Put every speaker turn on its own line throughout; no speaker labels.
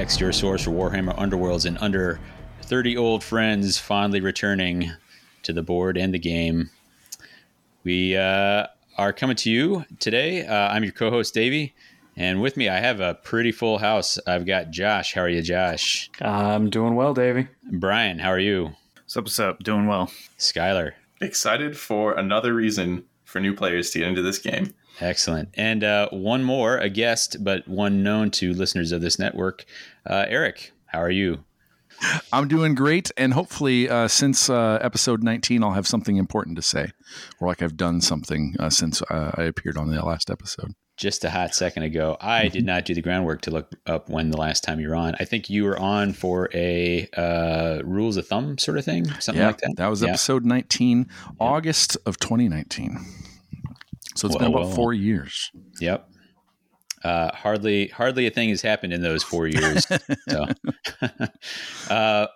Apex, your source for Warhammer Underworlds and under 30 old friends finally returning to the board and the game. We uh, are coming to you today. Uh, I'm your co host, Davey. And with me, I have a pretty full house. I've got Josh. How are you, Josh?
I'm doing well, Davey.
Brian, how are you?
What's up, what's up? Doing well.
Skylar.
Excited for another reason for new players to get into this game.
Excellent. And uh, one more, a guest, but one known to listeners of this network. Uh, Eric, how are you?
I'm doing great, and hopefully, uh, since uh, episode 19, I'll have something important to say, or like I've done something uh, since uh, I appeared on the last episode.
Just a hot second ago, I did not do the groundwork to look up when the last time you were on. I think you were on for a uh, rules of thumb sort of thing, something
yeah,
like that.
That was
Yeah.
episode 19, August of 2019. So it's been about
whoa.
four years.
Yep. Uh, hardly, hardly a thing has happened in those four years. so, uh,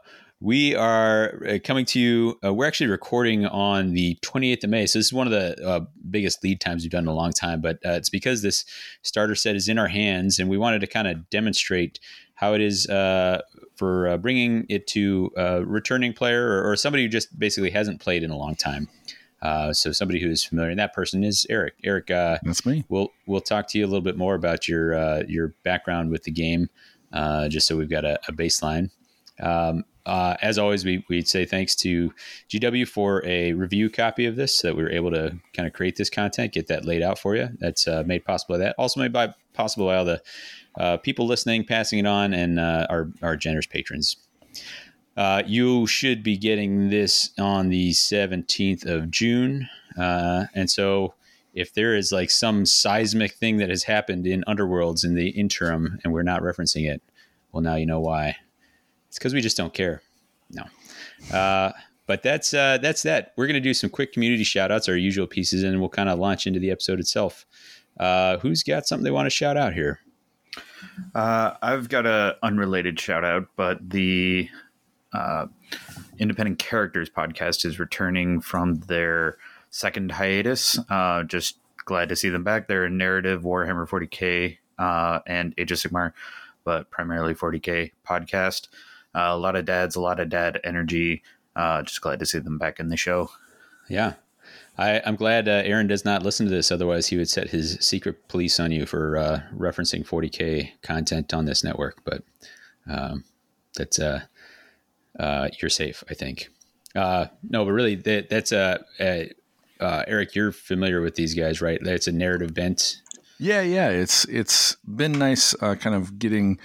we are uh, coming to you. Uh, we're actually recording on the 28th of May. So this is one of the uh, biggest lead times we've done in a long time. But uh, it's because this starter set is in our hands, and we wanted to kind of demonstrate how it is uh, for uh, bringing it to a returning player or, or somebody who just basically hasn't played in a long time. Uh, so somebody who is familiar, and that person is Eric. Eric, uh,
That's me.
we'll we'll talk to you a little bit more about your uh, your background with the game, uh, just so we've got a, a baseline. Um, uh, as always, we we say thanks to GW for a review copy of this, so that we were able to kind of create this content, get that laid out for you. That's uh, made possible by that. Also made by possible by all the uh, people listening, passing it on, and uh, our our generous patrons. Uh, you should be getting this on the 17th of June. Uh, and so, if there is like some seismic thing that has happened in Underworlds in the interim and we're not referencing it, well, now you know why. It's because we just don't care. No. Uh, but that's uh, that's that. We're going to do some quick community shout outs, our usual pieces, and we'll kind of launch into the episode itself. Uh, who's got something they want to shout out here?
Uh, I've got a unrelated shout out, but the uh, Independent Characters podcast is returning from their second hiatus. Uh, just glad to see them back. They're a narrative Warhammer 40k uh, and Age of Sigmar, but primarily 40k podcast. Uh, a lot of dads, a lot of dad energy. Uh, just glad to see them back in the show.
Yeah. I, I'm glad uh, Aaron does not listen to this. Otherwise, he would set his secret police on you for uh, referencing 40k content on this network. But um, that's uh, uh, you're safe, I think. Uh, no, but really, that, that's uh, uh, uh, Eric. You're familiar with these guys, right? That's a narrative bent.
Yeah, yeah. It's it's been nice, uh, kind of getting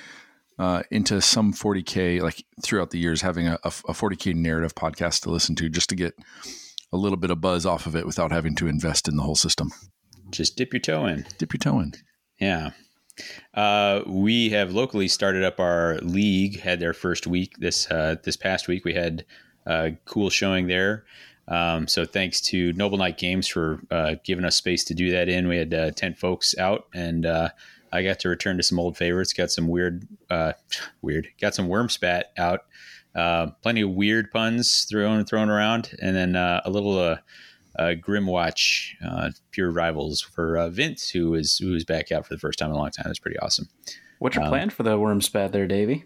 uh, into some 40k like throughout the years, having a, a 40k narrative podcast to listen to, just to get a little bit of buzz off of it without having to invest in the whole system.
Just dip your toe in.
Dip your toe in.
Yeah. Uh, we have locally started up our league. Had their first week this uh, this past week. We had a cool showing there. Um, so thanks to Noble Knight Games for uh, giving us space to do that in. We had uh, ten folks out, and uh, I got to return to some old favorites. Got some weird, uh, weird. Got some Wurmspat out. Uh, plenty of weird puns thrown thrown around, and then uh, a little uh, Grymwatch, uh, pure rivals for uh, Vince, who is who is back out for the first time in a long time. That's pretty awesome.
What's your
Um,
plan for the Wurmspat there, Davey?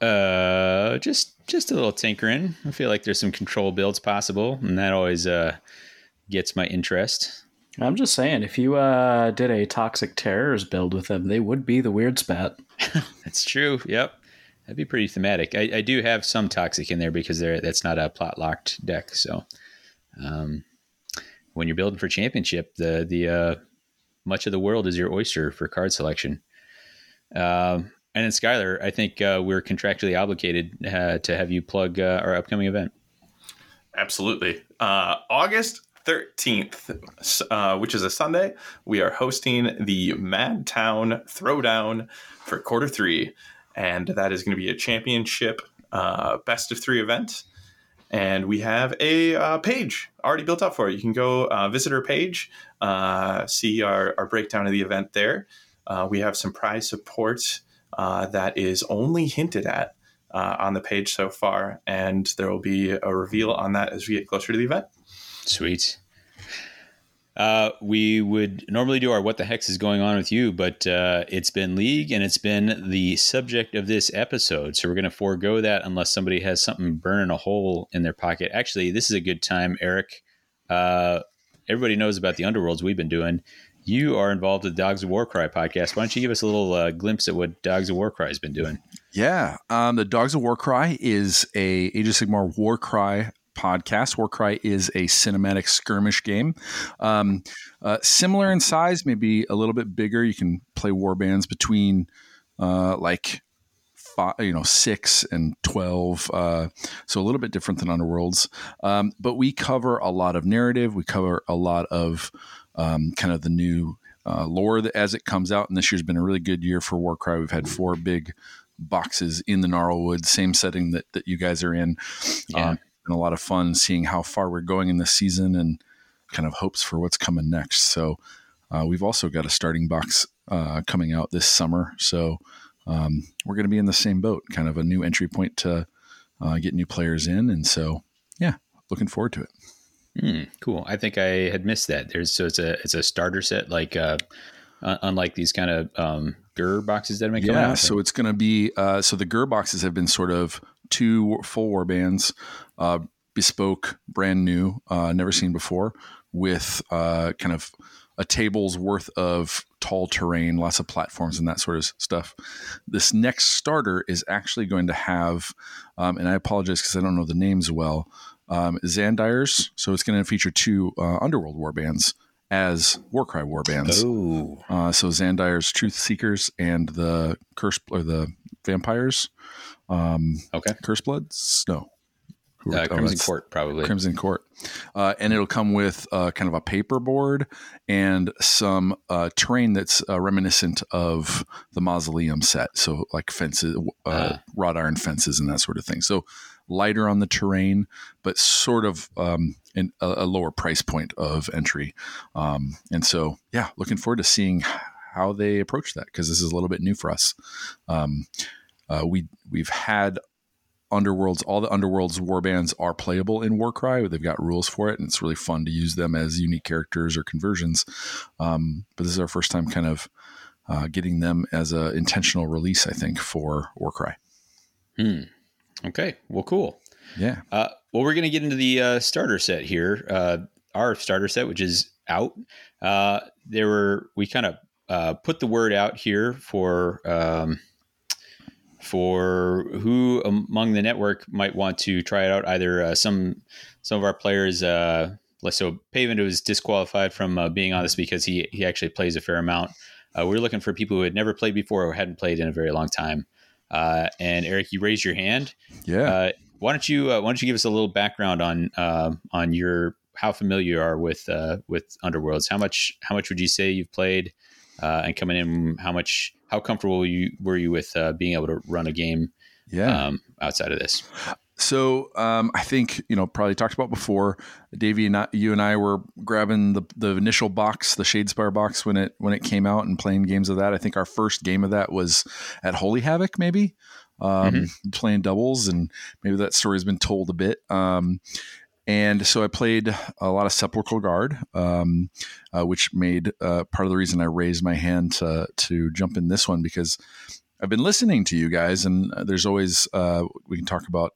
Uh, just just a little tinkering. I feel like there's some control builds possible, and that always uh gets my interest.
I'm just saying, if you uh, did a toxic terrors build with them, they would be the weird spat.
That's true. Yep, that'd be pretty thematic. I, I do have some toxic in there because there that's not a plot locked deck. So, um, when you're building for championship, the the uh, much of the world is your oyster for card selection. Um, and then Skylar, I think uh, we're contractually obligated uh, to have you plug uh, our upcoming event.
Absolutely. Uh, August 13th, uh, which is a Sunday, we are hosting the Madtown Throwdown for quarter three. And that is going to be a championship uh, best of three event. And we have a uh, page already built up for it. You can go uh, visit our page, uh, see our, our breakdown of the event there. Uh, we have some prize support uh, that is only hinted at uh, on the page so far, and there will be a reveal on that as we get closer to the event.
Sweet. Uh, we would normally do our "What the hex is going on with you," but uh, it's been League, and it's been the subject of this episode. So we're going to forego that unless somebody has something burning a hole in their pocket. Actually, this is a good time, Eric. Uh, everybody knows about the underworlds we've been doing. You are involved with Dogs of Warcry podcast. Why don't you give us a little uh, glimpse at what Dogs of Warcry has been doing?
Yeah, um, the Dogs of Warcry is a Age of Sigmar Warcry podcast. Warcry is a cinematic skirmish game, um, uh, similar in size, maybe a little bit bigger. You can play warbands between uh, like five, you know six and twelve, uh, so a little bit different than Underworlds. Um, but we cover a lot of narrative. We cover a lot of um, kind of the new uh, lore that, as it comes out. And this year's been a really good year for Warcry. We've had four big boxes in the Gnarlwood, same setting that, that you guys are in. Yeah. Um, been a lot of fun seeing how far we're going in this season and kind of hopes for what's coming next. So uh, we've also got a starting box uh, coming out this summer. So um, we're going to be in the same boat, kind of a new entry point to uh, get new players in. And so, yeah, looking forward to it.
Mm, cool. I think I had missed that. There's so it's a it's a starter set like uh, unlike these kind of um, Gur boxes that make
yeah. Out, so it's going to be uh, so the Gur boxes have been sort of two full war bands, uh, bespoke, brand new, uh, never seen before, with uh, kind of a table's worth of tall terrain, lots of platforms and that sort of stuff. This next starter is actually going to have, um, and I apologize because I don't know the names well um, Xandire's. So it's going to feature two uh, Underworld warbands as Warcry warbands.
Oh.
Uh, so Xandire's Truth Seekers and the Curse or the Vampires. Um,
okay.
Curse Bloods? No.
Uh, Crimson Court, probably.
Crimson Court. Uh, and it'll come with uh, kind of a paper board and some uh, terrain that's uh, reminiscent of the Mausoleum set. So, like fences, uh, uh. wrought iron fences, and that sort of thing. So, lighter on the terrain, but sort of um, in a, a, lower price point of entry. Um, and so, yeah, looking forward to seeing how they approach that because this is a little bit new for us. Um, uh, we we've had underworlds all the underworlds warbands are playable in warcry they've got rules for it and it's really fun to use them as unique characters or conversions um, but this is our first time kind of uh, getting them as an intentional release i think for warcry
hmm. Okay. Well, cool.
Yeah.
Uh, well, we're going to get into the uh, starter set here. Uh, our starter set, which is out. Uh, there were we kind of uh, put the word out here for um, for who among the network might want to try it out. Either uh, some some of our players. Uh, so Pavement was disqualified from uh, being on this because he he actually plays a fair amount. Uh, we are looking for people who had never played before or hadn't played in a very long time. Uh, and Eric, you raised your hand.
Yeah.
Uh, why don't you uh, Why don't you give us a little background on on your how familiar you are with uh, with Underworlds? How much How much would you say you've played? Uh, and coming in, how much how comfortable you were you with being able to run a game?
Yeah.
Um, outside of this.
So um, I think you know probably talked about before. Davey and I, you and I were grabbing the the initial box, the Shadespire box when it when it came out, and playing games of that. I think our first game of that was at Holy Havoc, maybe um, mm-hmm. playing doubles, and maybe that story's been told a bit. Um, and so I played a lot of Sepulchral Guard, um, uh, which made uh, part of the reason I raised my hand to to jump in this one because I've been listening to you guys, and uh, there's always uh, we can talk about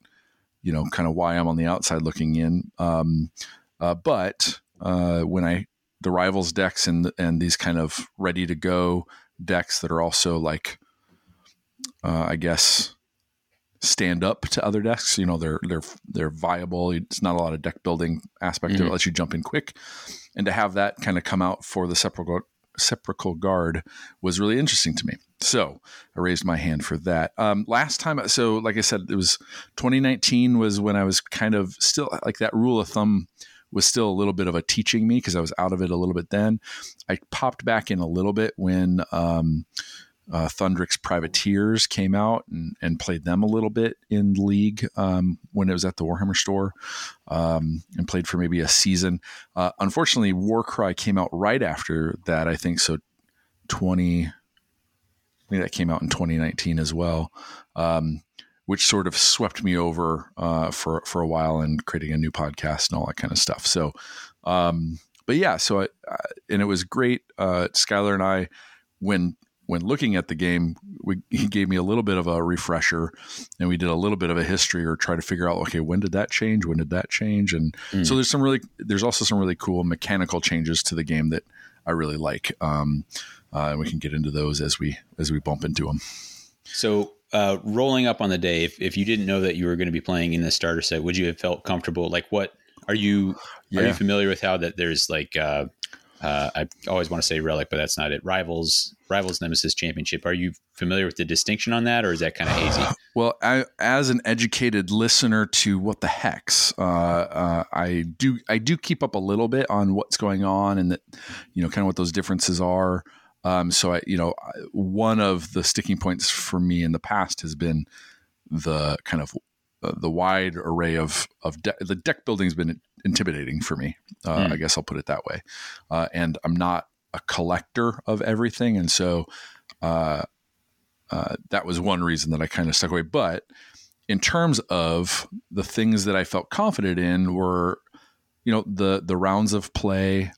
you know, kind of why I'm on the outside looking in. Um, uh, but uh, when I the rivals decks and and these kind of ready to go decks that are also like, I guess, stand up to other decks. You know, they're they're they're viable. It's not a lot of deck building aspect mm-hmm. of it. Lets you jump in quick, and to have that kind of come out for the sepulchral sepulchral guard was really interesting to me. So I raised my hand for that. Um, last time, so like I said, it was 2019 was when I was kind of still like that rule of thumb was still a little bit of a teaching me because I was out of it a little bit then. I popped back in a little bit when um, uh, Thundrik's Privateers came out and, and, played them a little bit in league um, when it was at the Warhammer store um, and played for maybe a season. Uh, unfortunately, Warcry came out right after that, I think. So 20, I think that came out in 2019 as well, um, which sort of swept me over uh, for, for a while and creating a new podcast and all that kind of stuff. So, um, but yeah, so I, uh, and it was great. Uh, Skylar and I, when when looking at the game, we, he gave me a little bit of a refresher, and we did a little bit of a history or try to figure out, okay, when did that change? When did that change? And mm. so there's some really, there's also some really cool mechanical changes to the game that I really like, um, uh, and we can get into those as we as we bump into them.
So uh, rolling up on the day, if, if you didn't know that you were going to be playing in the starter set, would you have felt comfortable? Like, what are you yeah. are you familiar with how that there's like uh, uh, I always want to say relic, but that's not it. Rivals, rivals, nemesis championship. Are you familiar with the distinction on that, or is that kind of hazy?
Well, I, as an educated listener to what the hex, uh, uh, I do I do keep up a little bit on what's going on and that you know kind of what those differences are. Um, so I, you know, one of the sticking points for me in the past has been the kind of uh, the wide array of of de- the deck building has been intimidating for me. Uh, mm. I guess I'll put it that way. Uh, and I'm not a collector of everything, and so uh, uh, that was one reason that I kind of stuck away. But in terms of the things that I felt confident in were, you know, the the rounds of play.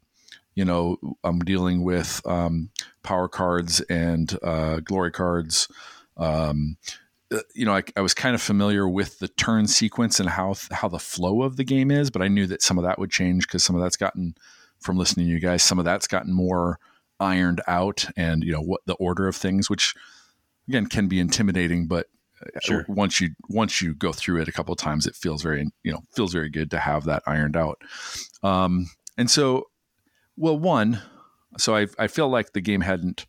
You know, I'm dealing with um, power cards and uh, glory cards. Um, you know, I, I, was kind of familiar with the turn sequence and how how the flow of the game is, but I knew that some of that would change because some of that's gotten from listening to you guys. Some of that's gotten more ironed out, and you know what the order of things, which again can be intimidating, but uh, sure. once you once you go through it a couple of times, it feels very you know feels very good to have that ironed out. Um, and so, well, one, so I I feel like the game hadn't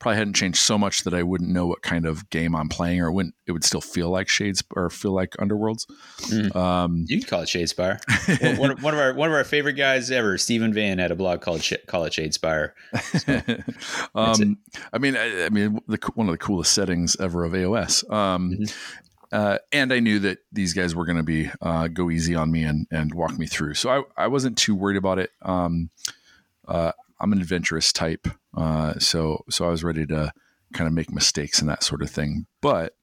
probably hadn't changed so much that I wouldn't know what kind of game I'm playing, or wouldn't it would still feel like Shades or feel like Underworlds.
Mm. Um, you can call it Shadespire. one, one, of our one of our favorite guys ever, Stephen Van, had a blog called Sh- "Call It Shadespire."
So, um, I mean, I, I mean, the, one of the coolest settings ever of AOS. Um, mm-hmm. Uh, and I knew that these guys were going to be uh, go easy on me and and walk me through. So I, I wasn't too worried about it. Um, uh, I'm an adventurous type, uh, so so I was ready to kind of make mistakes and that sort of thing. But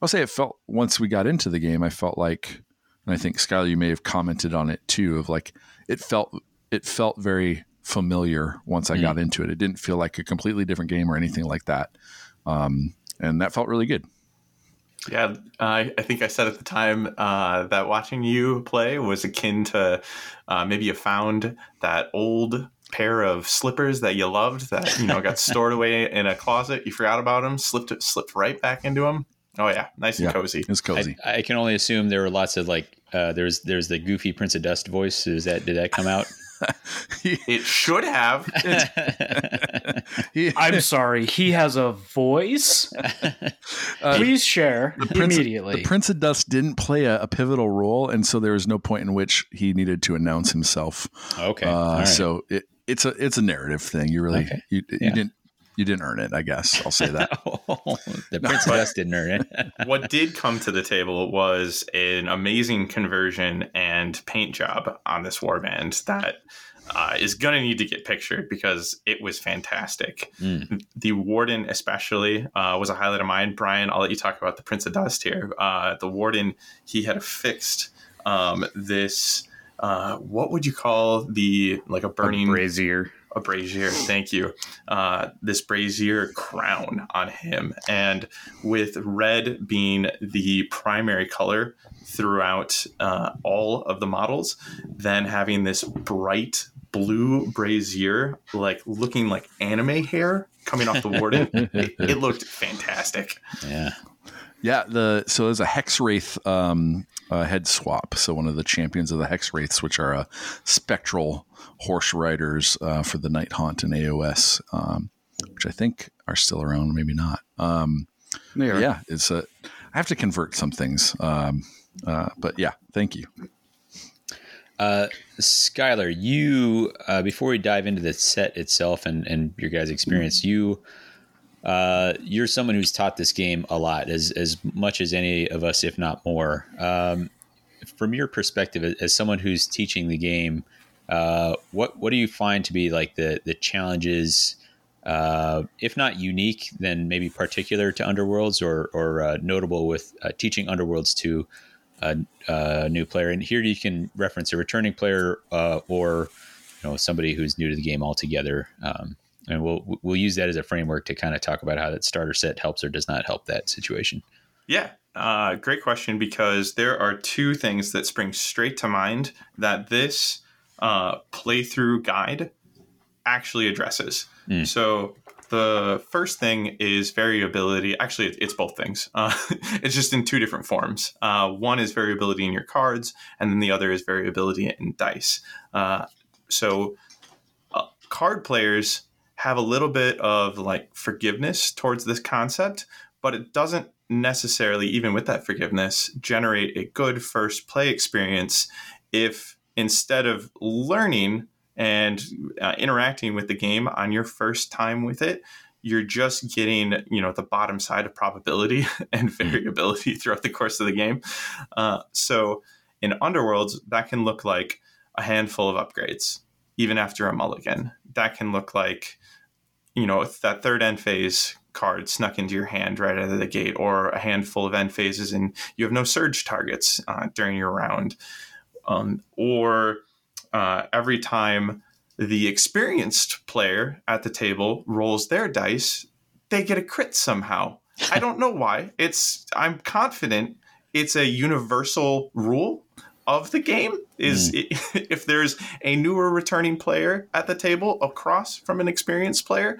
I'll say it felt once we got into the game, I felt like, and I think Skylar, you may have commented on it too, of like it felt it felt very familiar once I mm. got into it. It didn't feel like a completely different game or anything like that, um, and that felt really good.
Yeah, uh, I think I said at the time uh, that watching you play was akin to uh, maybe you found that old pair of slippers that you loved that you know got stored away in a closet. You forgot about them, slipped it, slipped right back into them. Oh yeah, nice and yeah, cozy.
It's cozy.
I, I, can only assume there were lots of like uh, there's there's the goofy Prince of Dust voice. Is that did that come out?
it should have.
I'm sorry. He has a voice. Uh, Please share the Prince immediately.
Of, the Prince of Dust didn't play a, a, pivotal role, and so there was no point in which he needed to announce himself.
Okay.
Uh, right. So it, it's a it's a narrative thing. You really okay. you, yeah. you didn't you didn't earn it, I guess. I'll say that.
the Prince no, didn't earn it.
what did come to the table was an amazing conversion and paint job on this warband that uh, is going to need to get pictured because it was fantastic. Mm. The Warden, especially, uh, was a highlight of mine. Brian, I'll let you talk about the Prince of Dust here. Uh, the Warden, he had affixed um, this uh, what would you call the like a burning
a brazier?
A brazier, thank you. Uh, this brazier crown on him, and with red being the primary color throughout uh, all of the models, then having this bright blue brazier, like looking like anime hair coming off the warden, it, it, looked fantastic.
Yeah.
Yeah, the so there's a hex wraith um, uh, head swap. So one of the champions of the hex wraiths, which are uh, spectral horse riders uh, for the night haunt and AOS, um, which I think are still around, maybe not. Um, yeah, it's a. I have to convert some things, um, uh, but yeah, thank you.
Uh, Skylar, you uh, before we dive into the set itself and and your guys' experience, you uh, you're someone who's taught this game a lot, as as much as any of us, if not more. Um, from your perspective, as someone who's teaching the game, uh, what what do you find to be like the the challenges, uh, if not unique, then maybe particular to Underworlds or or uh, notable with uh, teaching Underworlds to a, a, new player? And here you can reference a returning player or you know somebody who's new to the game altogether. Um, and we'll we'll use that as a framework to kind of talk about how that starter set helps or does not help that situation.
Yeah, uh, great question because there are two things that spring straight to mind that this uh, playthrough guide actually addresses. Mm. So the first thing is variability. Actually, it's both things. Uh, it's just in two different forms. Uh, one is variability in your cards, and then the other is variability in dice. Uh, so uh, card players have a little bit of like forgiveness towards this concept, but it doesn't necessarily, even with that forgiveness, generate a good first play experience if instead of learning and uh, interacting with the game on your first time with it, you're just getting you know the bottom side of probability and mm-hmm. variability throughout the course of the game. Uh, so in Underworlds, that can look like a handful of upgrades, even after a mulligan. That can look like you know that third end phase card snuck into your hand right out of the gate, or a handful of end phases and you have no surge targets uh, during your round, um, or uh, every time the experienced player at the table rolls their dice, they get a crit somehow. I don't know why. It's I'm confident it's a universal rule of the game is mm. if there's a newer returning player at the table across from an experienced player,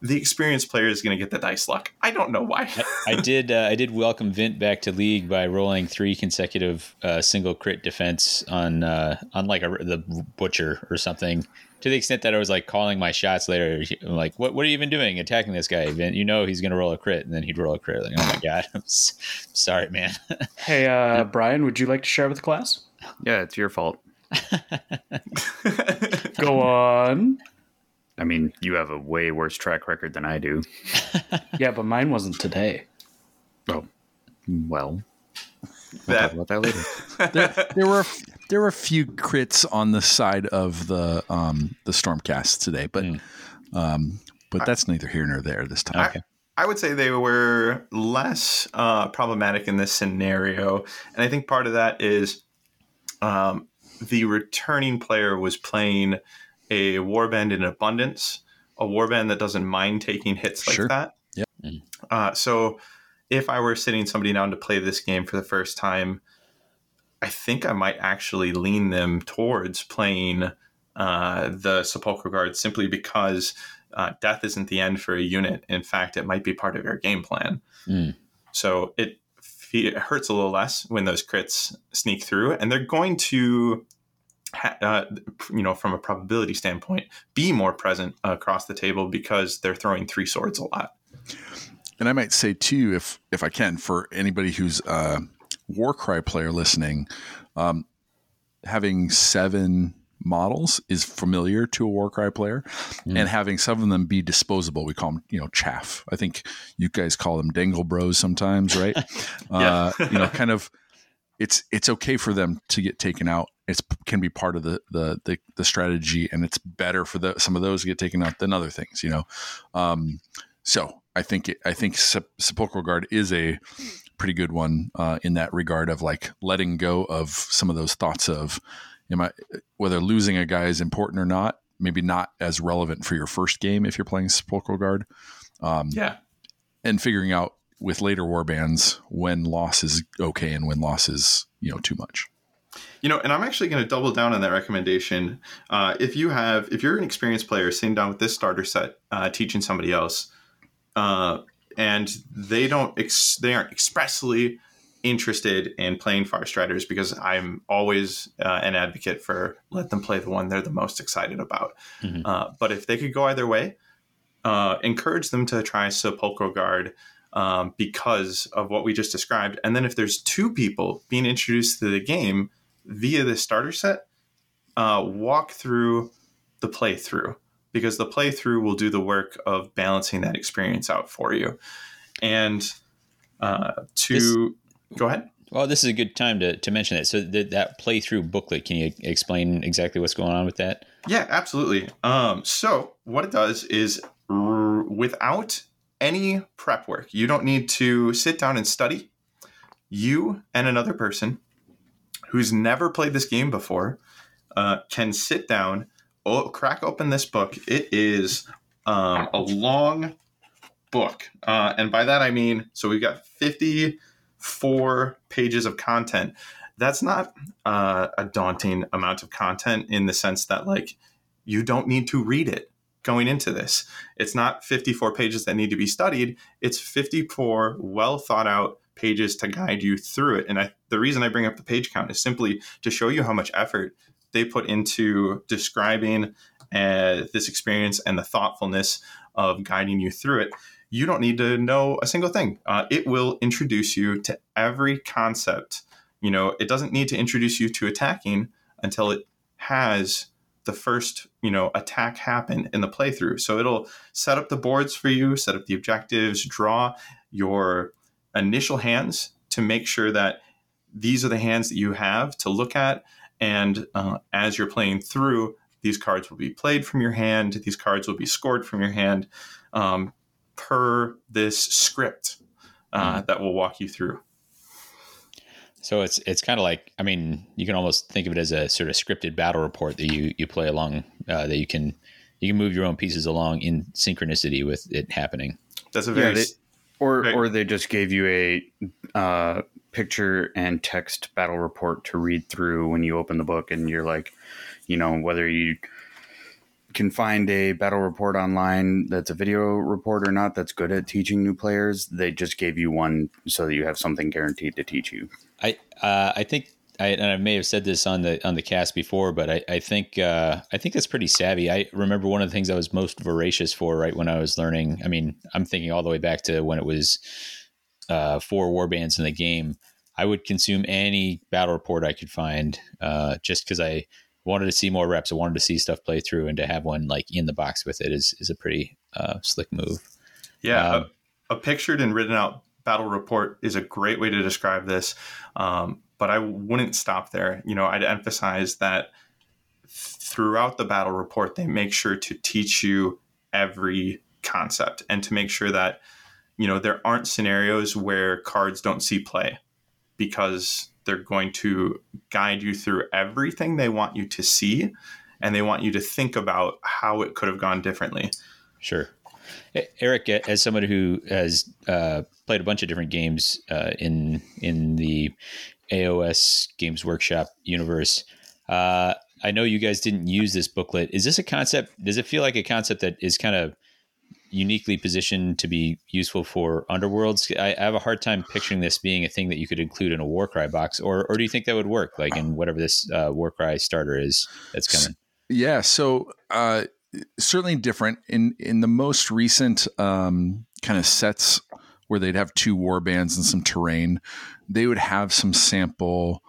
the experienced player is going to get the dice luck. I don't know why.
I, I, did. Uh, I did welcome Vint back to league by rolling three consecutive uh, single crit defense on uh, on like a, the butcher or something. To the extent that I was like calling my shots later, I'm like, "What? What are you even doing attacking this guy, Vint? You know he's going to roll a crit, and then he'd roll a crit. Like, oh my god, I'm sorry, man."
hey, uh, Brian, would you like to share with the class?
Yeah, it's your fault.
Go on.
I mean, you have a way worse track record than I do.
yeah, but mine wasn't today.
Oh, well. We'll that, talk about that
later. there, there, were there were a few crits on the side of the um, the stormcast today, but mm. um, but that's neither here nor there this time.
I, okay. I would say they were less uh, problematic in this scenario, and I think part of that is um, the returning player was playing a warband in abundance, a warband that doesn't mind taking hits like sure. that.
Mm.
Uh, so if I were sitting somebody down to play this game for the first time, I think I might actually lean them towards playing uh, the Sepulchral Guard simply because uh, death isn't the end for a unit. In fact, it might be part of your game plan. Mm. So it it hurts a little less when those crits sneak through, and they're going to, ha- uh, you know, from a probability standpoint, be more present across the table because they're throwing three swords a lot.
And I might say too, if if I can, for anybody who's a Warcry player listening, um, having seven models is familiar to a Warcry player, mm. and having some of them be disposable, we call them you know chaff. I think you guys call them dangle bros sometimes, right? yeah. uh, you know, kind of. It's it's okay for them to get taken out. It can be part of the, the the the, strategy, and it's better for the, some of those to get taken out than other things. You know, um, so I think it, I think Sepulchral Guard is a pretty good one uh, in that regard of like letting go of some of those thoughts of am I whether losing a guy is important or not? Maybe not as relevant for your first game if you're playing Sepulchral Guard.
Um, yeah,
and figuring out with later war bands when loss is okay and when loss is you know too much.
You know, and I'm actually going to double down on that recommendation. Uh, if you have, if you're an experienced player sitting down with this starter set, uh, teaching somebody else, uh, and they don't, ex- they aren't expressly interested in playing Far Striders because I'm always uh, an advocate for let them play the one they're the most excited about. Mm-hmm. Uh, but if they could go either way, uh, encourage them to try Sepulchral Guard um, because of what we just described. And then if there's two people being introduced to the game via the starter set, uh, walk through the playthrough because the playthrough will do the work of balancing that experience out for you. And uh, to Go ahead.
Well, this is a good time to, to mention that. So the, that playthrough booklet, can you explain exactly what's going on with that?
Yeah, absolutely. Um, so what it does is r- without any prep work, you don't need to sit down and study. You and another person who's never played this game before uh, can sit down, oh, crack open this book. It is um, a long book, uh, and by that I mean so we've got fifty four pages of content. That's not uh, a daunting amount of content in the sense that like you don't need to read it going into this. It's not 54 pages that need to be studied. It's 54 well thought out pages to guide you through it. And I, the reason I bring up the page count is simply to show you how much effort they put into describing uh, this experience and the thoughtfulness of guiding you through it. You don't need to know a single thing. Uh, it will introduce you to every concept. You know, it doesn't need to introduce you to attacking until it has the first you know attack happen in the playthrough so it'll set up the boards for you set up the objectives draw your initial hands to make sure that these are the hands that you have to look at. And uh, as you're playing through, these cards will be played from your hand. These cards will be scored from your hand um, per this script uh, mm. that will walk you through.
So it's it's kind of like I mean you can almost think of it as a sort of scripted battle report that you you play along uh, that you can you can move your own pieces along in synchronicity with it happening.
That's a very yeah, they,
or right. or they just gave you a uh, picture and text battle report to read through when you open the book, and you're like, you know, whether you can find a battle report online that's a video report or not that's good at teaching new players. They just gave you one so that you have something guaranteed to teach you.
I uh, I think I, and I may have said this on the on the cast before, but I, I think uh, I think that's pretty savvy. I remember one of the things I was most voracious for right when I was learning. I mean, I'm thinking all the way back to when it was uh, four war bands in the game. I would consume any battle report I could find, uh, just because I wanted to see more reps. I wanted to see stuff play through, and to have one like in the box with it is is a pretty uh, slick move.
Yeah, um, a, a, pictured and written out battle report is a great way to describe this. Um, but I wouldn't stop there. You know, I'd emphasize that throughout the battle report, they make sure to teach you every concept and to make sure that, you know, there aren't scenarios where cards don't see play because they're going to guide you through everything they want you to see and they want you to think about how it could have gone differently.
Sure. Eric, as someone who has uh, played a bunch of different games uh, in in the AOS Games Workshop universe. Uh, I know you guys didn't use this booklet. Is this a concept? Does it feel like a concept that is kind of uniquely positioned to be useful for underworlds? I, I, have a hard time picturing this being a thing that you could include in a Warcry box, or or do you think that would work, like in whatever this uh, Warcry starter is that's coming?
Yeah, so uh, certainly different in in the most recent um, kind of sets where they'd have two war bands and some terrain they would have some sample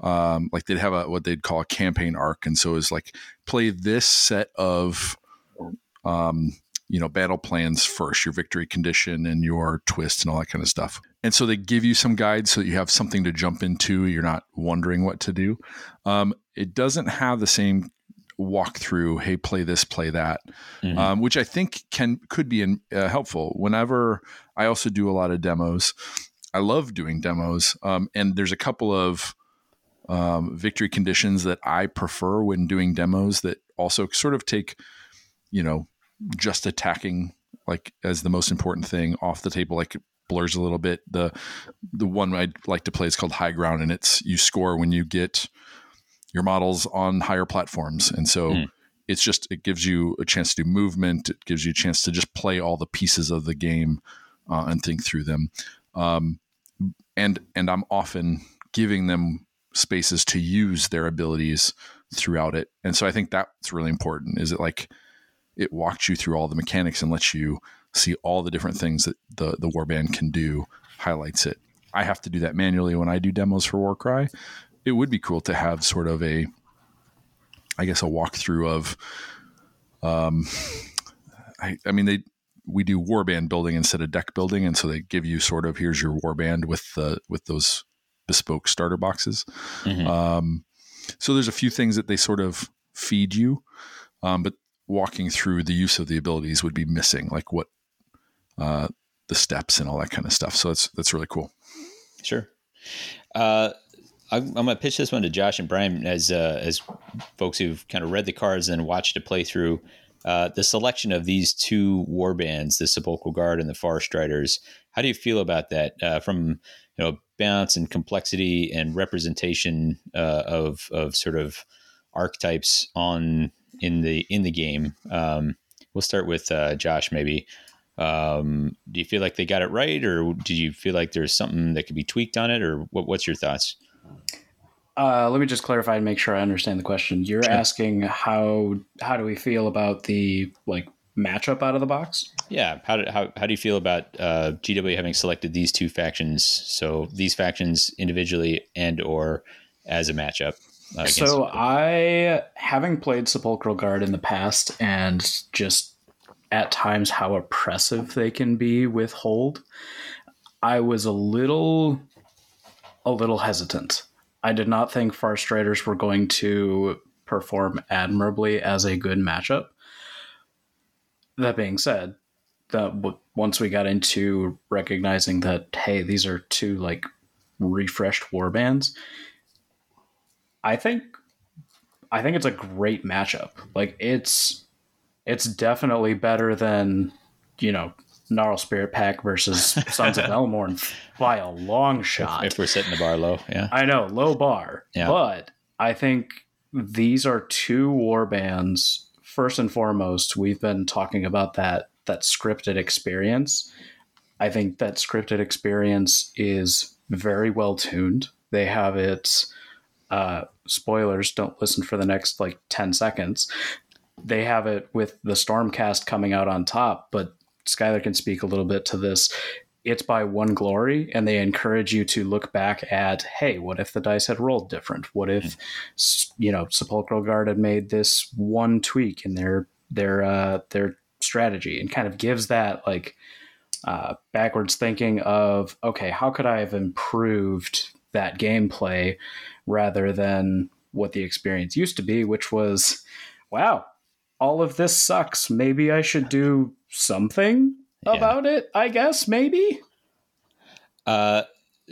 um, like they'd have a what they'd call a campaign arc and so it's like play this set of um, you know battle plans first your victory condition and your twist and all that kind of stuff and so they give you some guides so that you have something to jump into you're not wondering what to do um, it doesn't have the same walk through hey play this play that mm-hmm. um, which i think can could be in, uh, helpful whenever i also do a lot of demos I love doing demos. Um, and there's a couple of um, victory conditions that I prefer when doing demos that also sort of take, you know, just attacking like as the most important thing off the table. Like blurs a little bit. The the one I'd like to play is called High Ground, and it's you score when you get your models on higher platforms, and so. Mm. It's just it gives you a chance to do movement. It gives you a chance to just play all the pieces of the game uh, and think through them. Um, and and I'm often giving them spaces to use their abilities throughout it. And so I think that's really important. Is it like it walks you through all the mechanics and lets you see all the different things that the the warband can do, highlights it. I have to do that manually when I do demos for Warcry. It would be cool to have sort of a I guess a walkthrough of um I, I mean they we do warband building instead of deck building, and so they give you sort of here's your warband with the with those bespoke starter boxes. Mm-hmm. Um, so there's a few things that they sort of feed you, um, but walking through the use of the abilities would be missing, like what uh, the steps and all that kind of stuff. So that's that's really cool.
Sure. Uh, I'm going to pitch this one to Josh and Brian as uh, as folks who've kind of read the cards and watched a playthrough. Uh, the selection of these two war bands, the Sepulchral Guard and the Farstriders, how do you feel about that uh, from you know balance and complexity and representation uh, of of sort of archetypes on in the in the game? Um, we'll start with uh, Josh, maybe. Um, do you feel like they got it right, or do you feel like there's something that could be tweaked on it, or what, what's your thoughts?
Uh, let me just clarify and make sure I understand the question. You're sure. asking how how do we feel about the like matchup out of the box?
Yeah. How do, how, how do you feel about uh, GW having selected these two factions? So these factions individually and or as a matchup.
So I, having played Sepulchral Guard in the past and just at times how oppressive they can be with hold, I was a little a little hesitant. I did not think Farstriders were going to perform admirably as a good matchup. That being said, that once we got into recognizing that hey, these are two like refreshed war bands, I think I think it's a great matchup. Like it's it's definitely better than you know Gnarl Spirit Pack versus Sons of Velmorn by a long shot.
If, if, we're setting the bar low, yeah,
I know low bar, yeah. but I think these are two war bands. First and foremost, we've been talking about that that scripted experience. I think that scripted experience is very well tuned. They have it. Uh, spoilers. Don't listen for the next like ten seconds they have it with the Stormcast coming out on top, but Skylar can speak a little bit to this. It's by one glory, and they encourage you to look back at, hey, what if the dice had rolled different? What if, you know, Sepulchral Guard had made this one tweak in their their uh, their strategy, and kind of gives that like uh, backwards thinking of, okay, how could I have improved that gameplay rather than what the experience used to be, which was, wow, all of this sucks. Maybe I should do something yeah. about it, I guess, maybe.
Uh,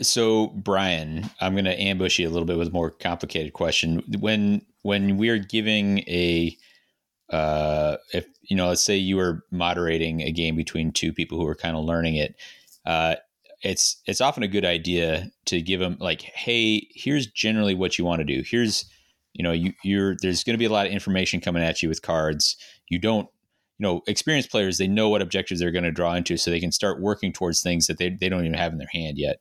so Brian, I'm going to ambush you a little bit with a more complicated question. When when we're giving a uh, if you know, let's say you were moderating a game between two people who are kind of learning it, uh, it's it's often a good idea to give them like, hey, here's generally what you want to do. Here's you know you, you're there's going to be a lot of information coming at you with cards. You don't you know experienced players they know what objectives they're going to draw into so they can start working towards things that they, they don't even have in their hand yet.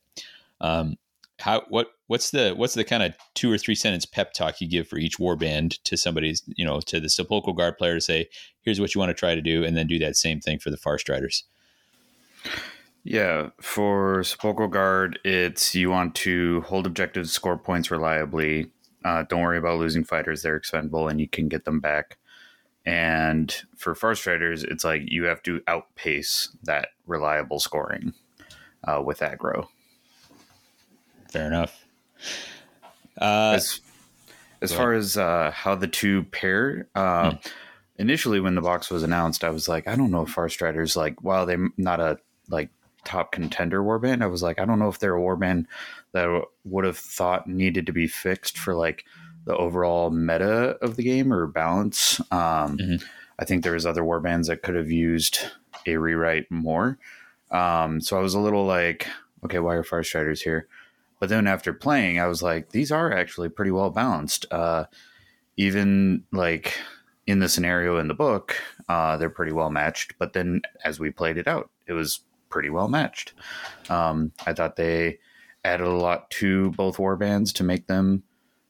Um, how what what's the what's the kind of two or three sentence pep talk you give for each warband to somebody's you know to the sepulchral guard player to say here's what you want to try to do and then do that same thing for the far farstriders
yeah, for Sepulchral Guard, it's you want to hold objectives, score points reliably, uh, don't worry about losing fighters; they're expendable, and you can get them back. And for Farstriders, it's like you have to outpace that reliable scoring uh, with aggro.
Fair enough.
Uh, as as far ahead. as uh, how the two pair, uh, hmm. initially when the box was announced, I was like, I don't know if Farstriders like, while they're not a like top contender warband, I was like, I don't know if they're a warband that would have thought needed to be fixed for like the overall meta of the game or balance. Um, mm-hmm. I think there was other warbands that could have used a rewrite more. Um, so I was a little like, okay, why are Farstriders here? But then after playing, I was like, these are actually pretty well balanced. Uh, even like in the scenario in the book, uh, they're pretty well matched. But then as we played it out, it was pretty well matched. Um, I thought they added a lot to both war bands to make them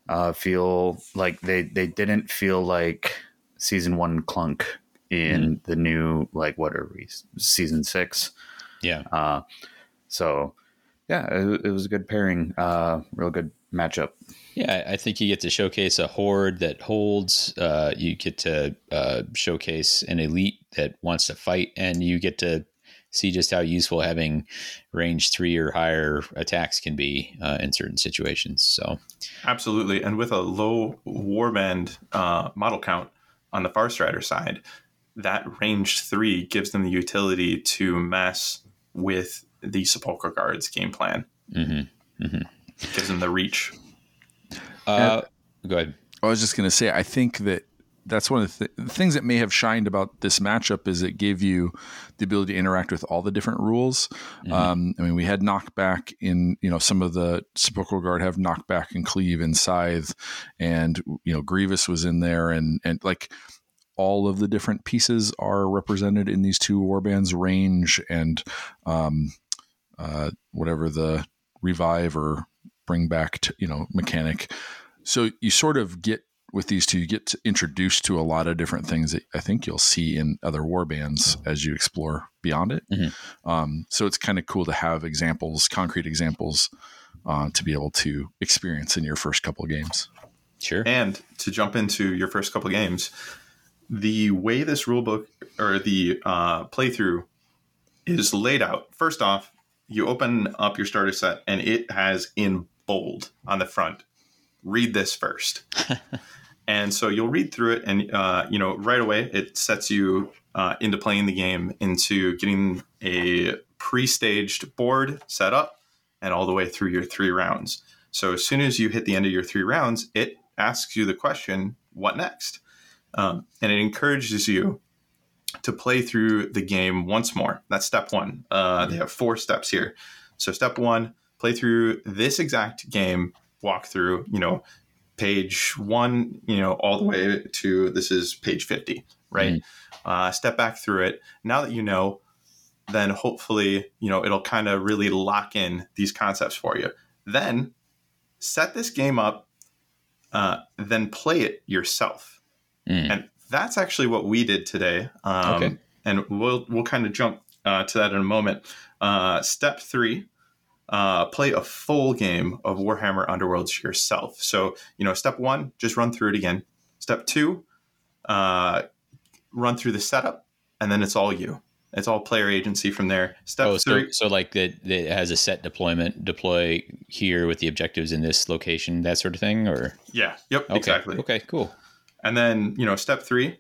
uh, feel like they they didn't feel like season one clunk in mm. the new like what are we season six
yeah
uh, so yeah it, it, was a good pairing uh, real good matchup
yeah i think you get to showcase a horde that holds uh, you get to uh, showcase an elite that wants to fight and you get to see just how useful having range three or higher attacks can be uh, in certain situations. So,
absolutely, and with a low warband uh, model count on the Farstrider side, that range three gives them the utility to mess with the Sepulchral Guard's game plan. Mm-hmm. Mm-hmm. Gives them the reach.
Uh, go ahead.
I was just going to say, I think that that's one of the, th- the, things that may have shined about this matchup is it gave you the ability to interact with all the different rules. Mm-hmm. Um, I mean, we had knockback in you know some of the sepulchral guard have knockback and cleave and scythe, and you know Grievous was in there, and and like all of the different pieces are represented in these two warbands, range and um, uh, whatever the revive or bring back to you know mechanic. So you sort of get with these two, you get introduced to a lot of different things that I think you'll see in other war bands as you explore beyond it. Mm-hmm. Um, so it's kind of cool to have examples, concrete examples, uh, to be able to experience in your first couple of games.
Sure.
And to jump into your first couple of games, the way this rulebook or the uh, playthrough is laid out. First off, you open up your starter set and it has in bold on the front read this first. and so you'll read through it, and uh, you know right away it sets you uh, into playing the game, into getting a pre-staged board set up, and all the way through your three rounds. So as soon as you hit the end of your three rounds, it asks you the question, "What next?" Um, and it encourages you to play through the game once more. That's step one. Uh, they have four steps here. So step one, play through this exact game walk through, you know, page one, you know, all the way to this is page 50, right? Mm-hmm. Uh, step back through it. Now that you know, then hopefully, you know, it'll kind of really lock in these concepts for you. Then set this game up, uh, then play it yourself. Mm. And that's actually what we did today. Um, okay. And we'll, we'll kind of jump uh, to that in a moment. Uh, step three uh, play a full game of Warhammer Underworlds yourself. So, you know, step one, just run through it again. Step two, uh, run through the setup, and then it's all you. It's all player agency from there. Step oh,
three. So, so like that, that has a set deployment, deploy here with the objectives in this location, that sort of thing, or
yeah, yep,
okay.
exactly.
Okay, cool.
And then you know, step three,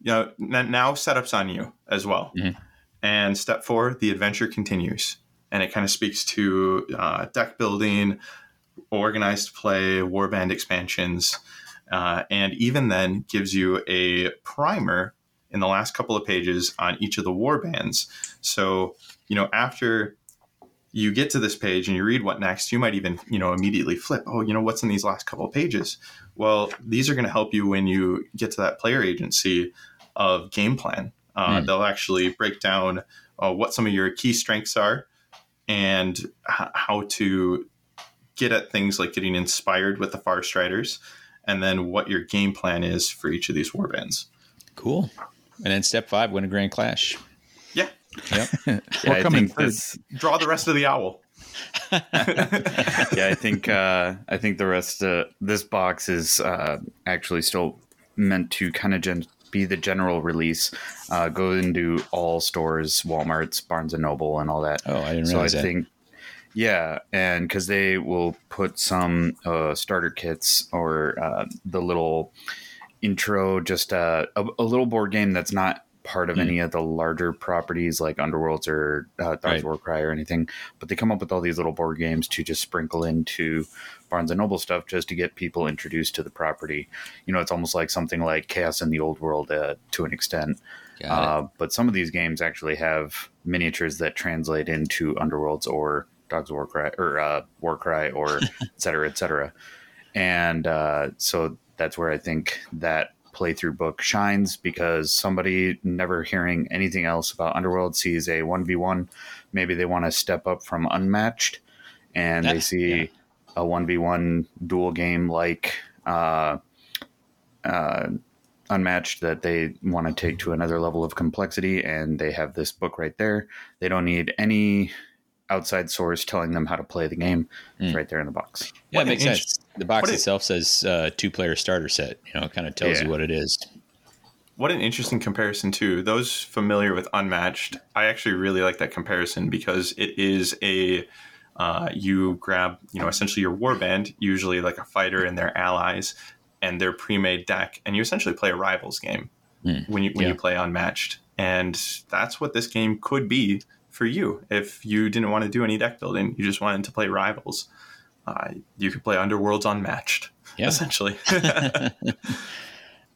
you know, now setups on you as well. Mm-hmm. And step four, the adventure continues and it kind of speaks to uh, deck building, organized play, warband expansions, uh, and even then gives you a primer in the last couple of pages on each of the warbands. So, you know, after you get to this page and you read what next, you might even, you know, immediately flip, oh, you know, what's in these last couple of pages? Well, these are going to help you when you get to that player agency of game plan. Uh, mm. They'll actually break down uh, what some of your key strengths are, and h- how to get at things like getting inspired with the Farstriders, and then what your game plan is for each of these warbands.
Cool. And then step five, win a grand clash.
Yeah.
Yep.
yeah, I think this
draw the rest of the owl.
yeah, I think uh, I think the rest of this box is uh, actually still meant to kind of gen- be the general release. Uh, go into all stores, Walmart's, Barnes and Noble, and all that.
Oh, I didn't realize so I that. think,
yeah, and because they will put some uh, starter kits or uh, the little intro, just uh, a, a, little board game that's not part of mm. any of the larger properties like Underworlds or uh, right. Warcry or anything. But they come up with all these little board games to just sprinkle into Barnes and Noble stuff just to get people introduced to the property. You know, it's almost like something like Chaos in the Old World uh, to an extent. Uh, but some of these games actually have miniatures that translate into Underworlds or Dogs Warcry or uh, Warcry or et cetera, et cetera. And uh, so that's where I think that playthrough book shines because somebody never hearing anything else about Underworld sees a 1v1. Maybe they want to step up from unmatched and they see yeah. a 1v1 dual game like uh, uh, unmatched that they want to take to another level of complexity and they have this book right there. They don't need any outside source telling them how to play the game. Mm. right there in the box.
Yeah, what it makes sense. The box itself says uh, two player starter set. You know, it kind of tells yeah. you what it is.
What an interesting comparison too. Those familiar with Unmatched, I actually really like that comparison because it is a uh, you grab you know essentially your warband, usually like a fighter and their allies, and their pre-made deck, and you essentially play a rivals game mm. when you when yeah. you play Unmatched, and that's what this game could be for you if you didn't want to do any deck building. You just wanted to play rivals. Uh, you could play Underworlds Unmatched. yeah. essentially.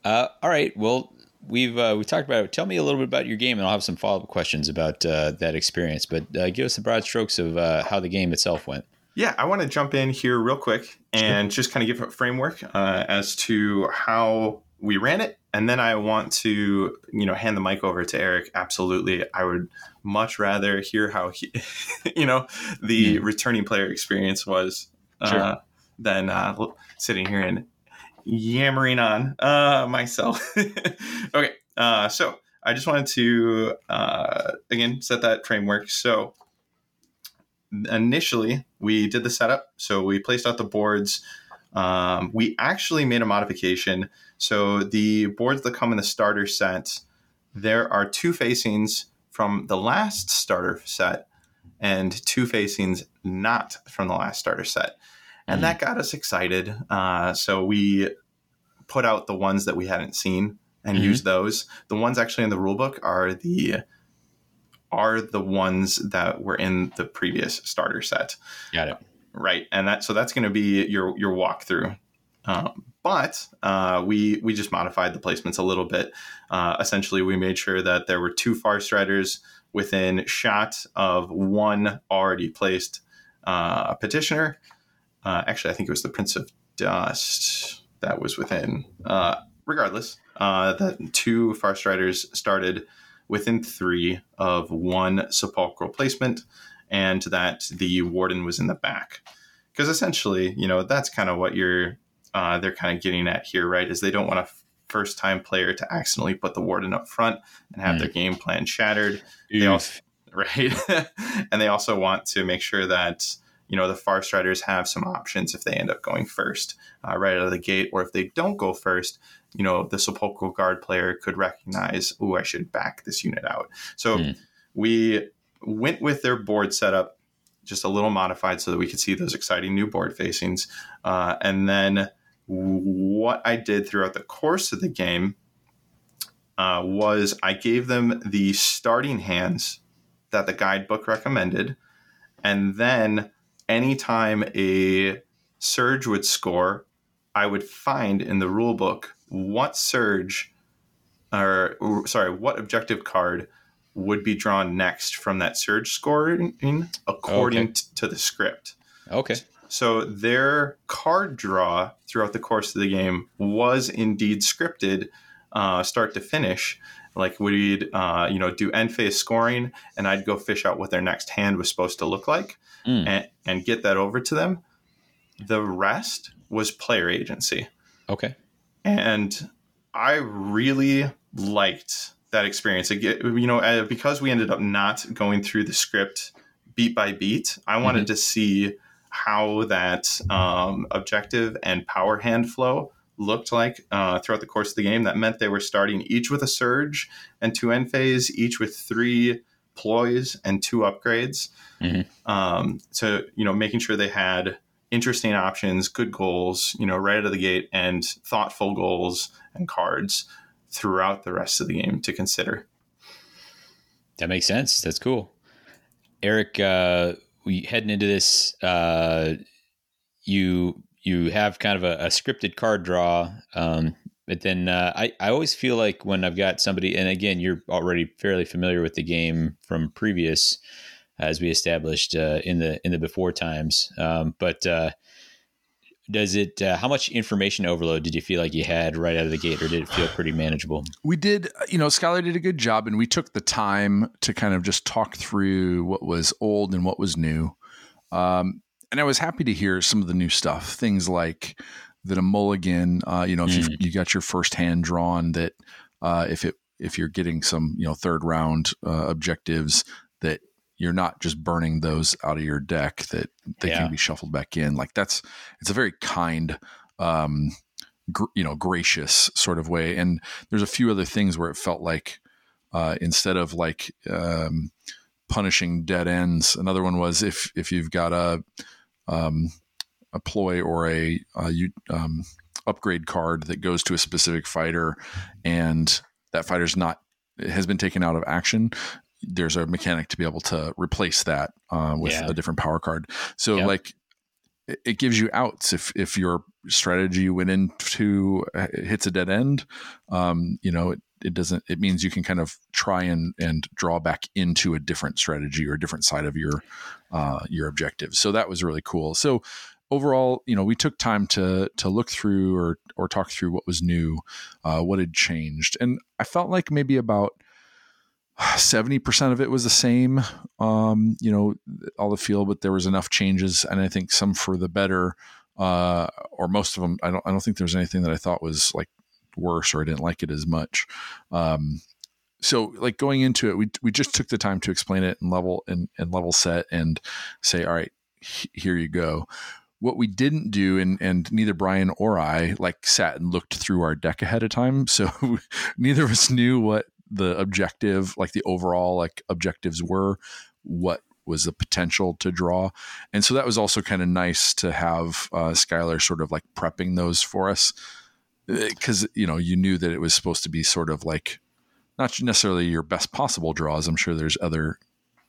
uh, all right. Well, we've uh, we talked about. It. Tell me a little bit about your game, and I'll have some follow up questions about uh, that experience. But uh, give us the broad strokes of uh, how the game itself went.
Yeah, I want to jump in here real quick and sure. just kind of give a framework uh, as to how we ran it, and then I want to you know hand the mic over to Eric. Absolutely, I would much rather hear how he, you know, the mm. returning player experience was uh, than uh, sitting here and yammering on uh, myself. okay, uh, so I just wanted to uh, again set that framework. So initially, we did the setup. So we placed out the boards. Um, we actually made a modification. So the boards that come in the starter set, there are two facings from the last starter set and two facings not from the last starter set. And mm. that got us excited. Uh, so we put out the ones that we hadn't seen and mm-hmm. use those. The ones actually in the rulebook are the are the ones that were in the previous starter set.
Got it.
Right, and that so that's going to be your your walkthrough. Um, but uh, we we just modified the placements a little bit. Uh, essentially, we made sure that there were two far striders within shot of one already placed uh, petitioner. Uh, actually, I think it was the Prince of Dust that was within. Uh, regardless, uh, that two far striders started within three of one sepulchral placement, and that the warden was in the back. Because essentially, you know, that's kind of what you're uh, they're kind of getting at here, right? Is they don't want a first time player to accidentally put the warden up front and have mm. their game plan shattered. They also, right, and they also want to make sure that you know the far striders have some options if they end up going first uh, right out of the gate, or if they don't go first, you know the sepulchral guard player could recognize, oh, I should back this unit out. So mm. we went with their board setup just a little modified so that we could see those exciting new board facings, uh, and then what I did throughout the course of the game uh, was I gave them the starting hands that the guidebook recommended, and then anytime a surge would score, I would find in the rule book what surge, or sorry, what objective card would be drawn next from that surge scoring according okay. to the script.
Okay.
So their card draw throughout the course of the game was indeed scripted, uh, start to finish. Like we'd uh, you know do end phase scoring, and I'd go fish out what their next hand was supposed to look like, mm. and, and get that over to them. The rest was player agency.
Okay.
And I really liked that experience. You know, because we ended up not going through the script beat by beat, I wanted mm-hmm. to see how that um, objective and power hand flow looked like uh, throughout the course of the game. That meant they were starting each with a surge and two end phase, each with three ploys and two upgrades. Mm-hmm. Um, so you know, making sure they had interesting options, good goals, you know, right out of the gate, and thoughtful goals and cards throughout the rest of the game to consider.
That makes sense. That's cool. Eric, uh, we heading into this, uh, you you have kind of a, a scripted card draw, um, but then uh, I I always feel like when I've got somebody, and again, you're already fairly familiar with the game from previous, as we established uh, in the in the before times, um, but uh, does it uh, how much information overload did you feel like you had right out of the gate or did it feel pretty manageable
we did you know skylar did a good job and we took the time to kind of just talk through what was old and what was new um, and i was happy to hear some of the new stuff things like that a mulligan uh, you know if mm. you got your first hand drawn that uh, if it if you're getting some you know third round uh, objectives you're not just burning those out of your deck that they yeah. can be shuffled back in like that's it's a very kind um gr- you know gracious sort of way and there's a few other things where it felt like uh instead of like um punishing dead ends another one was if if you've got a um a ploy or a, a um, upgrade card that goes to a specific fighter and that fighter's not has been taken out of action there's a mechanic to be able to replace that uh, with yeah. a different power card. So yep. like it gives you outs if if your strategy went into uh, hits a dead end. Um, you know, it, it doesn't. It means you can kind of try and and draw back into a different strategy or a different side of your uh, your objective. So that was really cool. So overall, you know, we took time to to look through or or talk through what was new, uh, what had changed, and I felt like maybe about 70% of it was the same um, you know all the feel but there was enough changes and i think some for the better uh, or most of them I don't, I don't think there was anything that i thought was like worse or i didn't like it as much. Um, so like going into it we, we just took the time to explain it and level and, and level set and say all right here you go. What we didn't do and and neither brian or i like sat and looked through our deck ahead of time so neither of us knew what the objective, like the overall like objectives were, what was the potential to draw. And so that was also kind of nice to have uh, Skylar sort of like prepping those for us because, uh, you know, you knew that it was supposed to be sort of like not necessarily your best possible draws. I'm sure there's other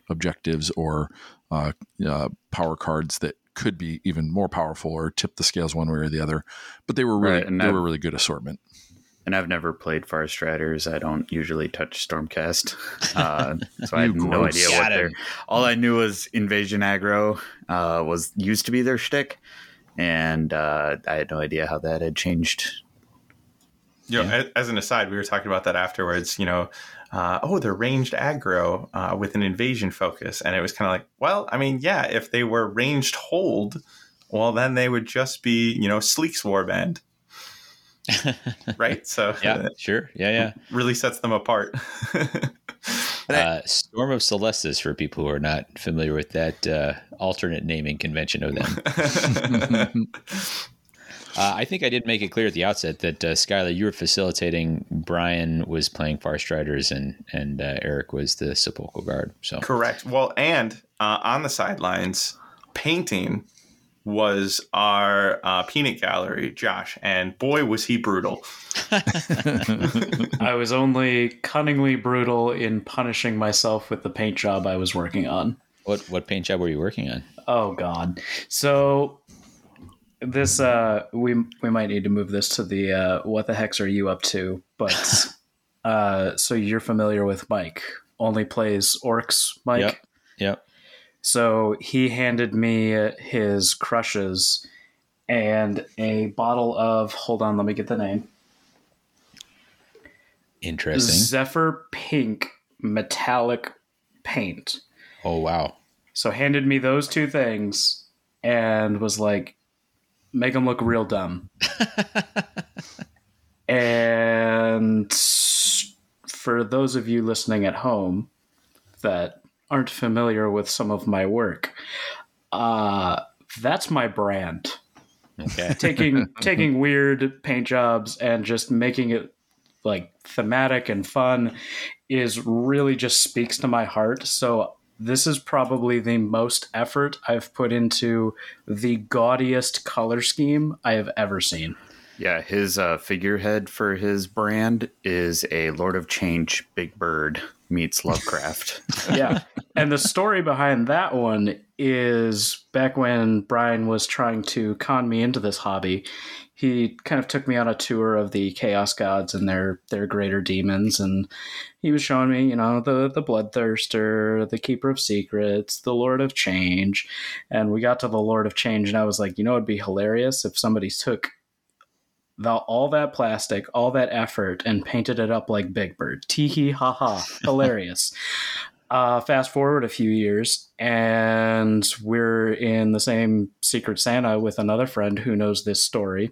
objectives or uh, uh, power cards that could be even more powerful or tip the scales one way or the other. But they were really right, they I've, were really good assortment
and I've never played Farstriders. I don't usually touch Stormcast, uh, so I have no idea what they're. All I knew was Invasion Aggro uh, was used to be their shtick, and uh, I had no idea how that had changed.
You know, yeah. as an aside, we were talking about that afterwards. You know, uh, oh, they're ranged aggro uh, with an invasion focus, and it was kind of like, well, I mean, yeah, if they were ranged hold, well, then they would just be, you know, Sleek's Warband right? So
yeah, sure, yeah, yeah,
really sets them apart.
uh, Storm of Celestis for people who are not familiar with that uh, alternate naming convention of them. Uh, I think I did make it clear at the outset that uh, Skylar, you were facilitating. Brian was playing Farstriders, and and uh, Eric was the Sepulchral Guard. So
correct. Well, and uh, on the sidelines, painting was our uh, peanut gallery, Josh, and boy was he brutal.
I was only cunningly brutal in punishing myself with the paint job I was working on.
What what paint job were you working on?
Oh God! So this uh, we we might need to move this to the uh, what the hex are you up to? But uh, so you're familiar with Mike? Only plays orcs, Mike.
Yep. Yep.
So he handed me his crushes and a bottle of, hold on, let me get the name.
Interesting.
Zephyr Pink metallic paint.
Oh, wow.
So handed me those two things and was like, make them look real dumb. and for those of you listening at home that aren't familiar with some of my work, uh, that's my brand. Okay. taking taking weird paint jobs and just making it like thematic and fun is really just speaks to my heart. So this is probably the most effort I've put into the gaudiest color scheme I have ever seen.
Yeah, his uh, figurehead for his brand is a Lord of Change Big Bird meets Lovecraft.
yeah. And the story behind that one is back when Brian was trying to con me into this hobby, he kind of took me on a tour of the chaos gods and their their greater demons and he was showing me, you know, the the bloodthirster, the keeper of secrets, the lord of change. And we got to the lord of change and I was like, you know it'd be hilarious if somebody took the, all that plastic, all that effort, and painted it up like Big Bird. Tee hee ha ha. Hilarious. Uh, fast forward a few years, and we're in the same Secret Santa with another friend who knows this story.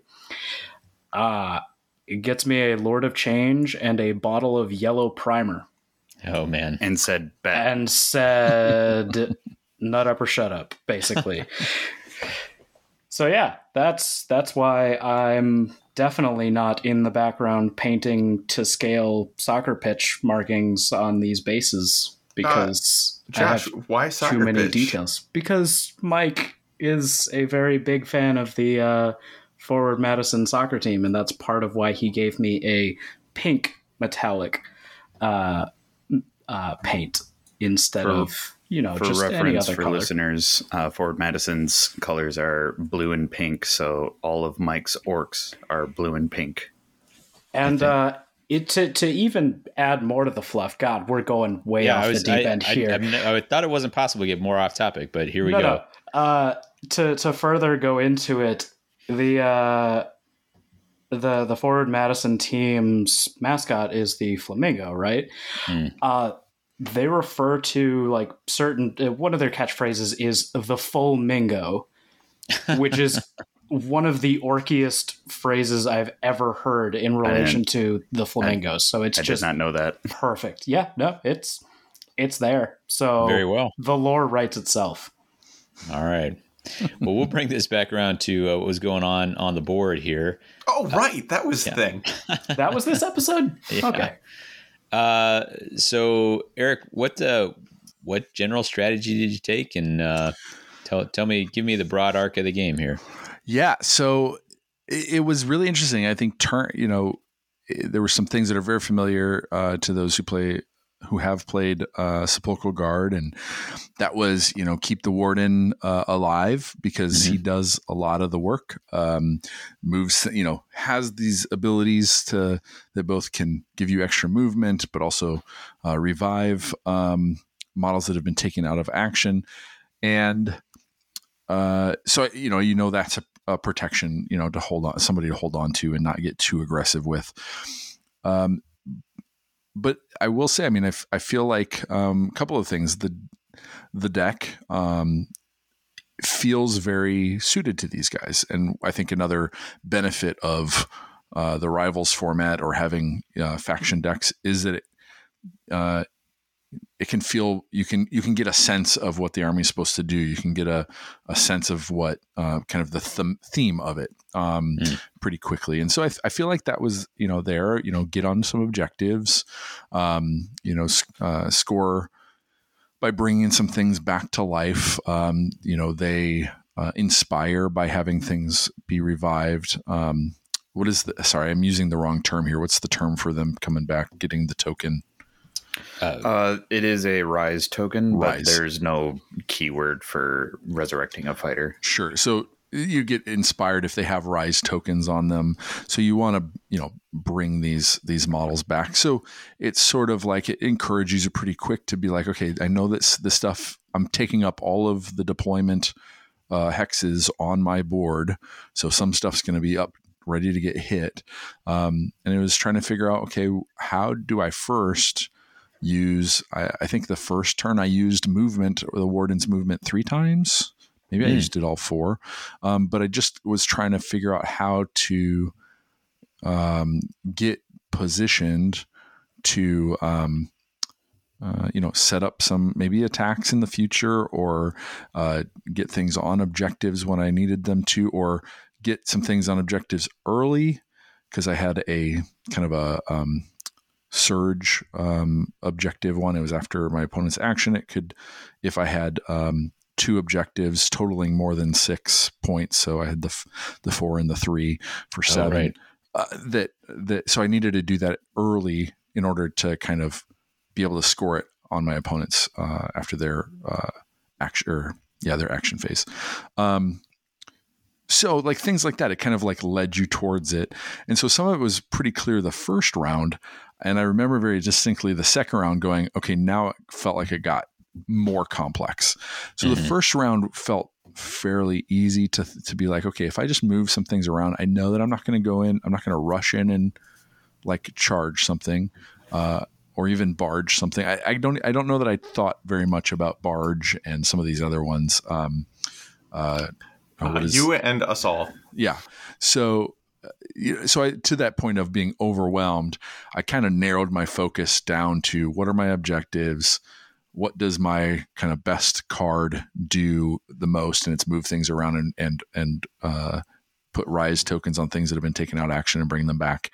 Uh, it gets me a Lord of Change and a bottle of yellow primer.
Oh, man.
And said,
Bet. And said, nut up or shut up, basically. so yeah, that's that's why I'm definitely not in the background painting to scale soccer pitch markings on these bases because
uh, Josh, why too many pitch?
details. Because Mike is a very big fan of the uh, Forward Madison soccer team, and that's part of why he gave me a pink metallic uh, uh, paint instead
for,
of you know,
for
just any
reference for
color.
listeners, uh, Forward Madison's colors are blue and pink, so all of Mike's orcs are blue and pink.
And uh, it to to even add more to the fluff. God, we're going way
Yeah,
off
was.
the deep
I,
end
I,
here.
I, I thought it wasn't possible to get more off topic, but here we
no,
go.
no. Uh, to to further go into it, the uh, the the Forward Madison team's mascot is the flamingo, right?
Hmm.
They refer to like certain uh, one of their catchphrases is the full mingo, which is one of the orkiest phrases I've ever heard in relation to the flamingos. So it's
I
just
did not know that.
perfect. Yeah, no, it's it's there. So
Very well.
the lore writes itself.
All right. well, we'll bring this back around to uh, what was going on on the board here.
Oh, right. That was the thing.
That was this episode.
Yeah.
Okay.
Uh, so Eric, what uh, what general strategy did you take, and uh, tell tell me, give me the broad arc of the game here.
Yeah, so it, it was really interesting. I think turn, you know, i- there were some things that are very familiar uh, to those who play who have played uh, Sepulchral Guard, and that was you know keep the warden uh, alive because he does a lot of the work. Um, moves, you know, has these abilities to that both can give you extra movement, but also uh, revive um, models that have been taken out of action, and uh, so you know you know that's a, a protection you know to hold on somebody to hold on to and not get too aggressive with um but i will say i mean i, f- I feel like um a couple of things. The the deck um feels very suited to these guys. And i think another benefit of uh, the rivals format or having uh, faction decks is that it, uh, it can feel you can you can get a sense of what the army is supposed to do. You can get a, a sense of what uh, kind of the th- theme of it um,
Mm.
pretty quickly. And so I, I feel like that was you know there you know get on some objectives, um, you know uh, score by bringing some things back to life. Um, you know they uh, inspire by having things be revived. Um, what is the sorry i'm using the wrong term here what's the term for them coming back getting the token
Uh,
Uh, it is a rise token,
Rise.
but there's no keyword for resurrecting a fighter.
Sure. So you get inspired if they have rise tokens on them. So you want to, you know, bring these these models back. So it's sort of like it encourages you pretty quick to be like, okay, I know this this stuff. I'm taking up all of the deployment uh, hexes on my board. So some stuff's going to be up ready to get hit. Um, and it was trying to figure out, okay, how do I first use? I, I think the first turn I used movement or the warden's movement three times. Maybe I used it all four, um, but I just was trying to figure out how to um, get positioned to, um, uh, you know, set up some maybe attacks in the future, or uh, get things on objectives when I needed them to, or get some things on objectives early because I had a kind of a um, surge um, objective one. It was after my opponent's action. It could, if I had um, two objectives totaling more than six points, so I had the f- the four and the three for
Oh,
seven.
right.
uh, that that so I needed to do that early in order to kind of be able to score it on my opponents uh, after their uh, action or yeah their action phase. Um, so like things like that, it kind of like led you towards it, and so some of it was pretty clear the first round, and I remember very distinctly the second round going, okay, now it felt like it got more complex. So the
Mhm.
first round felt fairly easy to to be like, okay, if I just move some things around, I know that I'm not going to go in, I'm not going to rush in and like charge something, uh, or even barge something. I, I don't I don't know that I thought very much about barge and some of these other ones. Um, uh,
Uh,
is-
you and us all.
yeah. So, uh, so I, to that point of being overwhelmed, I kind of narrowed my focus down to what are my objectives? What does my kind of best card do the most? And it's move things around and, and, and, uh, put rise tokens on things that have been taken out of action and bring them back.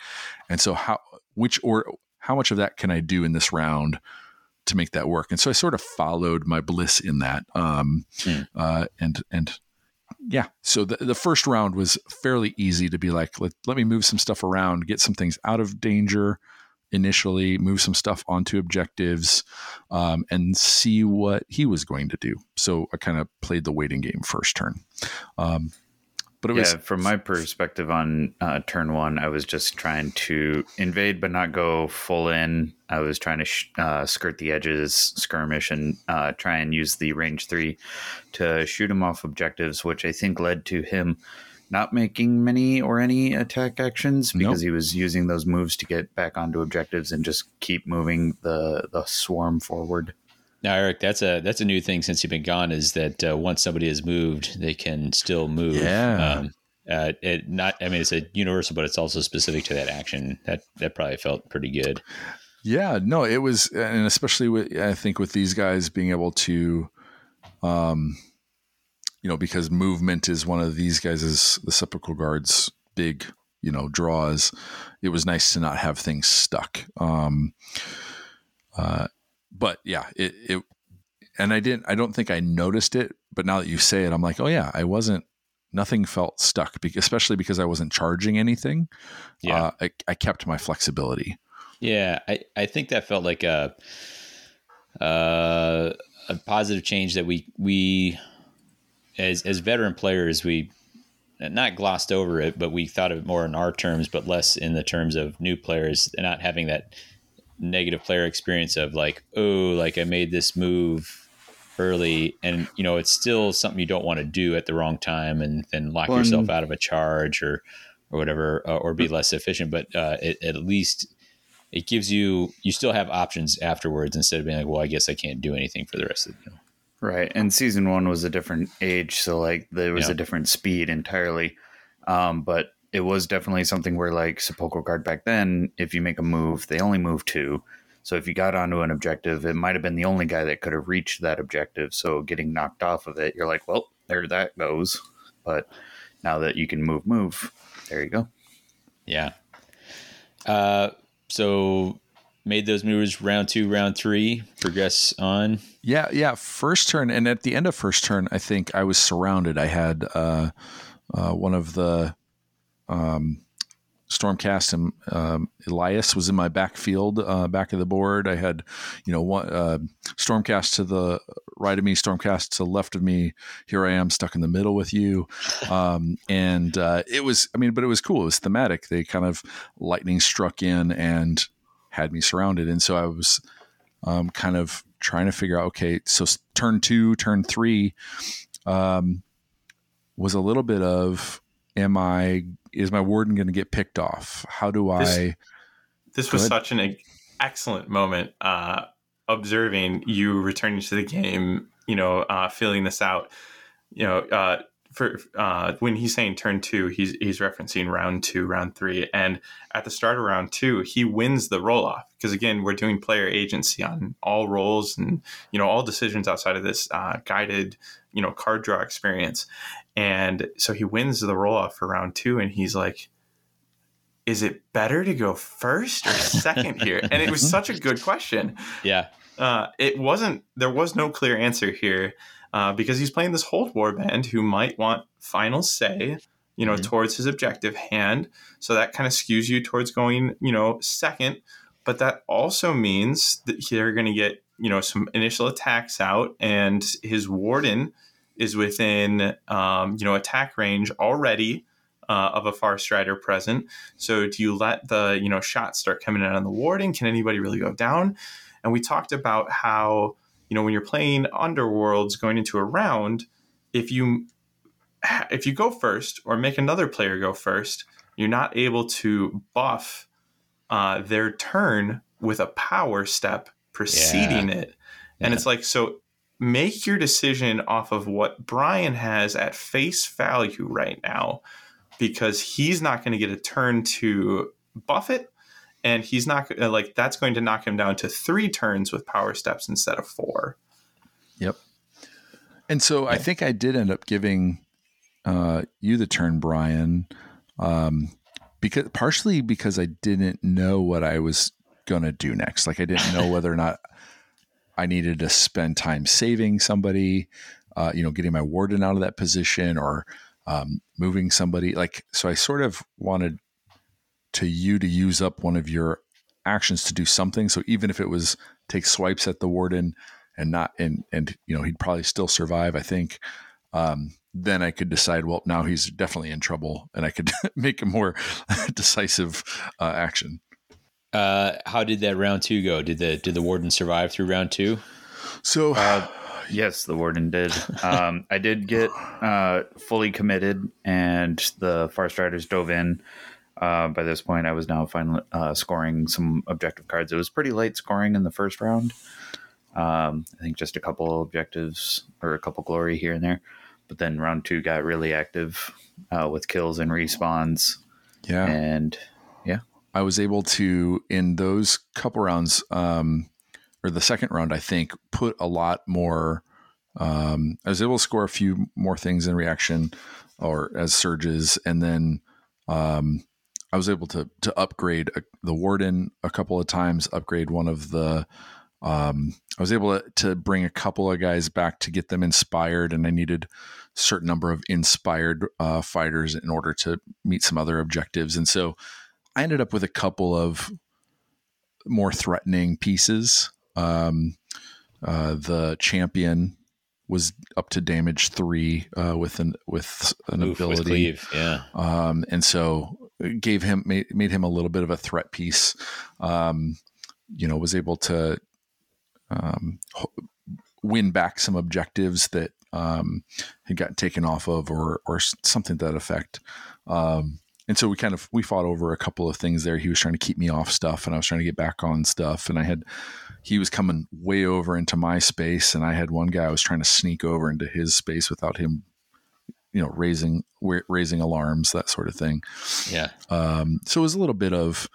And so how, which, or how much of that can I do in this round to make that work? And so I sort of followed my bliss in that. Um,
Hmm.
uh, and, and, yeah. So the, the first round was fairly easy to be like, let, let me move some stuff around, get some things out of danger, initially, move some stuff onto objectives, um, and see what he was going to do. So I kind of played the waiting game first turn. Um,
but it yeah, was from my perspective on uh, turn one, I was just trying to invade but not go full in. I was trying to sh- uh, skirt the edges, skirmish, and uh, try and use the range three to shoot him off objectives, which I think led to him not making many or any attack actions because nope. he was using those moves to get back onto objectives and just keep moving the the swarm forward.
Now, Eric, that's a that's a new thing since you've been gone. Is that uh, once somebody has moved, they can still move.
Yeah. Um,
uh, it not. I mean, it's a universal, but it's also specific to that action. That that probably felt pretty good.
Yeah. No, it was, and especially with I think with these guys being able to, um, you know, because movement is one of these guys' the sepulchral guards' big you know draws. It was nice to not have things stuck. Um, uh, but yeah, it, it, and I didn't, I don't think I noticed it, but now that you say it, I'm like, oh yeah, I wasn't, nothing felt stuck, especially because I wasn't charging anything. Yeah. Uh, I, I kept my flexibility.
Yeah. I, I think that felt like a, uh, a positive change that we, we, as, as veteran players, we, not glossed over it, but we thought of it more in our terms, but less in the terms of new players, and not having that negative player experience of like, oh, like I made this move early and you know it's still something you don't want to do at the wrong time and then lock yourself out of a charge or or whatever uh, or be less efficient but uh, it, at least it gives you you still have options afterwards instead of being like well i guess i can't do anything for the rest of the you know.
right and season one was a different age so like there was yeah. a different speed entirely um, but it was definitely something where like sepulchral guard back then, if you make a move, they only move two. So if you got onto an objective, it might have been the only guy that could have reached that objective. So getting knocked off of it, you're like, well, there that goes. But now that you can move, move, there you go.
Yeah. Uh, so made those moves round two, round three, progress on.
Yeah, yeah. First turn, and at the end of first turn, I think I was surrounded. I had uh, uh, one of the um, Stormcast and um, Elias was in my backfield, uh, back of the board. I had, you know, one uh, Stormcast to the right of me, Stormcast to the left of me. Here I am, stuck in the middle with you, um, and uh, it was, I mean, but it was cool. It was thematic. They kind of lightning struck in and had me surrounded, and so I was um, kind of trying to figure out. Okay, so turn two, turn three um, was a little bit of, am I is my warden going to get picked off? How do I?
This, this was such an excellent moment. Uh, observing you returning to the game, you know, uh, filling this out, you know, uh, for uh, when he's saying turn two, he's he's referencing round two, round three, and at the start of round two, he wins the roll off because again, we're doing player agency on all rolls and you know all decisions outside of this uh, guided you know card draw experience, and so he wins the roll off for round two, and he's like, "Is it better to go first or second here?" And it was such a good question.
Yeah,
uh, it wasn't. There was no clear answer here uh, because he's playing this hold warband who might want final say, you know, mm-hmm. towards his objective hand. So that kind of skews you towards going, you know, second. But that also means that they're going to get, you know, some initial attacks out, and his warden is within um, you know attack range already uh, of a far strider present. So do you let the you know shots start coming in on the warden? Can anybody really go down? And we talked about how you know when you're playing underworlds going into a round, if you if you go first or make another player go first, you're not able to buff uh, their turn with a power step preceding yeah. it. And yeah. it's like so make your decision off of what Brian has at face value right now, because he's not going to get a turn to buff it, and he's not uh, like that's going to knock him down to three turns with power steps instead of four.
Yep. And so yeah. I think I did end up giving uh, you the turn, Brian, um, because partially because I didn't know what I was gonna do next. Like I didn't know whether or not I needed to spend time saving somebody, uh, you know, getting my warden out of that position or um, moving somebody. Like, so I sort of wanted to you to use up one of your actions to do something. So even if it was take swipes at the warden and not and and you know he'd probably still survive. I think. Um, then I could decide. Well, now he's definitely in trouble, and I could make a more decisive uh, action.
Uh, how did that round two go? Did the did the warden survive through round two?
So,
uh, yes, the warden did. Um, I did get uh, fully committed, and the far striders dove in. Uh, by this point, I was now finally uh, scoring some objective cards. It was pretty late scoring in the first round. Um, I think just a couple objectives or a couple glory here and there. But then round two got really active uh, with kills and respawns.
Yeah.
And yeah.
I was able to, in those couple rounds, um, or the second round, I think, put a lot more. Um, I was able to score a few more things in reaction or as surges. And then um, I was able to to upgrade a, the warden a couple of times, upgrade one of the. Um, I was able to, to bring a couple of guys back to get them inspired, and I needed a certain number of inspired uh, fighters in order to meet some other objectives. And so I ended up with a couple of more threatening pieces. Um, uh, the champion was up to damage three uh, with an with an Oof, ability, with
yeah.
Um, and so gave him made, made him a little bit of a threat piece. Um, you know, was able to um, win back some objectives that um, had gotten taken off of, or or something to that effect. Um, and so we kind of we fought over a couple of things there. He was trying to keep me off stuff, and I was trying to get back on stuff. And I had he was coming way over into my space, and I had one guy I was trying to sneak over into his space without him you know raising raising alarms that sort of thing
yeah
um, so it was a little bit of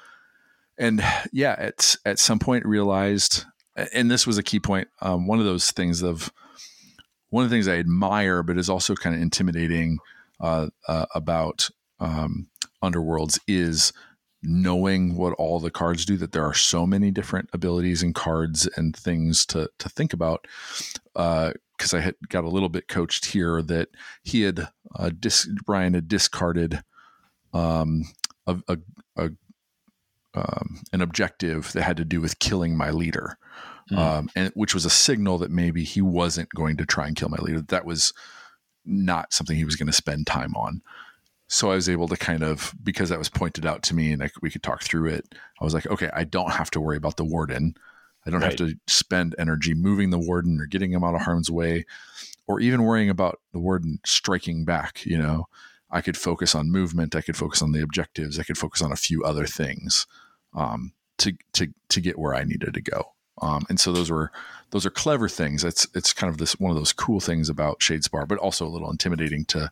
and yeah at at some point realized and this was a key point um, one of those things of one of the things i admire but is also kind of intimidating uh, uh, about um, underworlds is knowing what all the cards do that there are so many different abilities and cards and things to to think about uh, because I had got a little bit coached here that he had uh, dis- Brian had discarded um, a, a, a um, an objective that had to do with killing my leader, mm. um, and which was a signal that maybe he wasn't going to try and kill my leader. That was not something he was going to spend time on. So I was able to kind of because that was pointed out to me, and I, we could talk through it. I was like, okay, I don't have to worry about the warden. I don't right. have to spend energy moving the warden or getting him out of harm's way or even worrying about the warden striking back. You know, I could focus on movement. I could focus on the objectives. I could focus on a few other things um, to, to, to get where I needed to go. Um, and so those were those are clever things. It's it's kind of this one of those cool things about Shadespire, but also a little intimidating to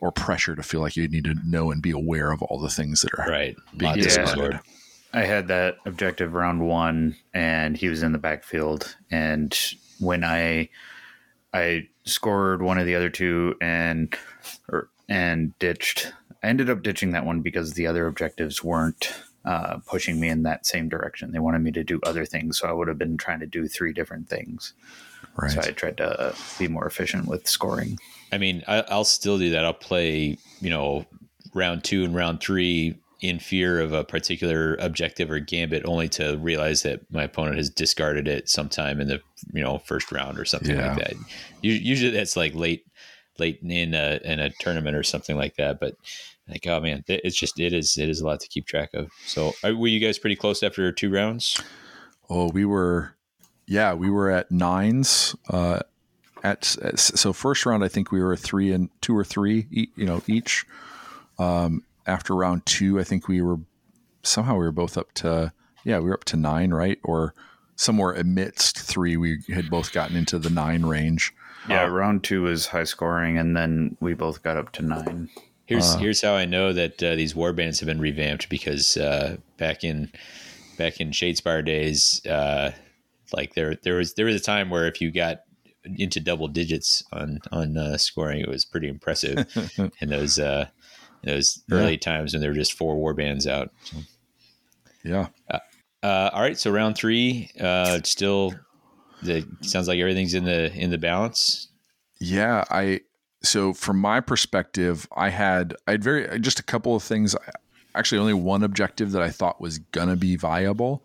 or pressure to feel like you need to know and be aware of all the things that are
right
being discarded.
I had that objective round one, and he was in the backfield. And when I I scored one of the other two and or, and ditched, I ended up ditching that one because the other objectives weren't uh, pushing me in that same direction. They wanted me to do other things, so I would have been trying to do three different things. Right. So I tried to be more efficient with scoring.
I mean, I, I'll still do that. I'll play, you know, round two and round three in fear of a particular objective or gambit only to realize that my opponent has discarded it sometime in the you know first round or something yeah. like that usually that's like late late in a in a tournament or something like that but like oh man it's just it is it is a lot to keep track of so were you guys pretty close after two rounds
oh we were yeah we were at nines uh at, at so first round i think we were three and two or three you know each um after round two, I think we were somehow we were both up to yeah, we were up to nine, right? Or somewhere amidst three, we had both gotten into the nine range.
Yeah, uh, round two was high scoring, and then we both got up to nine.
Here's uh, here's how I know that uh, these war bands have been revamped because uh, back in back in Shadespire days, uh, like there there was there was a time where if you got into double digits on on uh, scoring, it was pretty impressive. and those those yeah. early times when there were just four war bands out. So.
Yeah.
Uh, uh, all right. So round three, uh, still, the sounds like everything's in the in the balance.
Yeah. I so from my perspective, I had I had very just a couple of things. Actually only one objective that I thought was gonna be viable,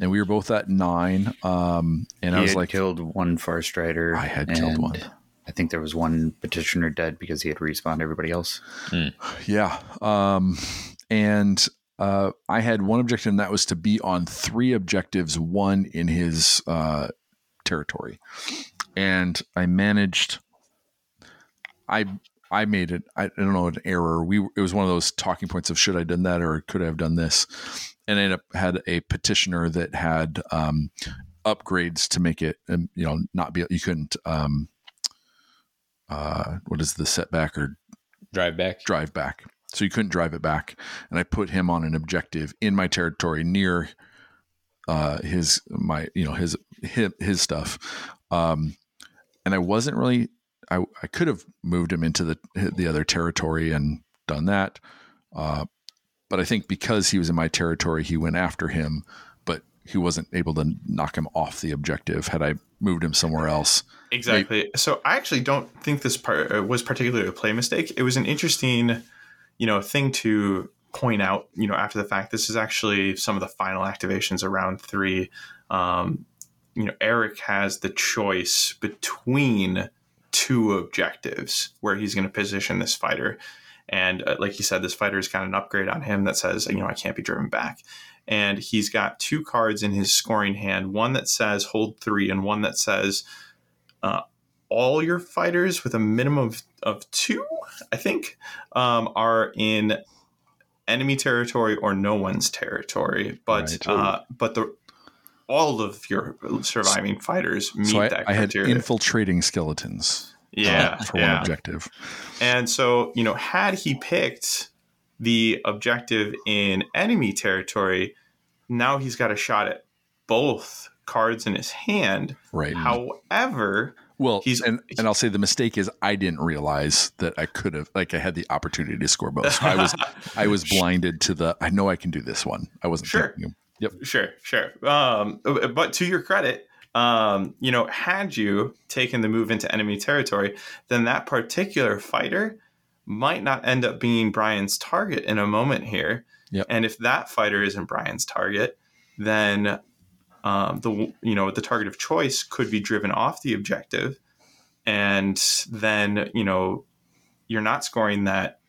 and we were both at nine. Um, and
he
I was
had
like,
killed one Far Strider.
I had killed one.
I think there was one petitioner dead because he had respawned everybody else.
Yeah. Um, and uh, I had one objective, and that was to be on three objectives, one in his uh, territory. And I managed. I I made it. I, don't know an error. We it was one of those talking points of should I have done that or could I have done this, and I ended up had a petitioner that had um, upgrades to make it, um, you know, not be you couldn't. Um, uh, what is the setback or
Drive back.
drive back. So you couldn't drive it back. And I put him on an objective in my territory near uh, his my you know his his, his stuff. Um, and I wasn't really I I could have moved him into the the other territory and done that. Uh, but I think because he was in my territory, he went after him, but he wasn't able to knock him off the objective. Had I moved him somewhere else,
Exactly. So I actually don't think this part uh, was particularly a play mistake. It was an interesting, you know, thing to point out. You know, after the fact, this is actually some of the final activations around three. Um, you know, Eric has the choice between two objectives where he's going to position this fighter. And uh, like you said, this fighter has got an upgrade on him that says, you know, I can't be driven back. And he's got two cards in his scoring hand one that says hold three, and one that says uh, all your fighters with a minimum of, of two, I think, um, are in enemy territory or no one's territory. But
Right.
uh, but the all of your surviving fighters meet
so I,
that
I had
criteria.
infiltrating skeletons. uh,
yeah,
for
yeah.
one objective.
And so, you know, had he picked the objective in enemy territory, now he's got a shot at both cards in his hand.
Right.
However,
Well,
He's-
and, and I'll say the mistake is I didn't realize that I could have like I had the opportunity to score both. So I was I was blinded to the I know I can do this one. I wasn't
Sure.
thinking. Yep.
Sure, sure. Um, but to your credit, um, you know, had you taken the move into enemy territory, then that particular fighter might not end up being Brian's target in a moment here.
Yep.
And if that fighter isn't Brian's target, then um, the you know the target of choice could be driven off the objective, and then you know you're not scoring that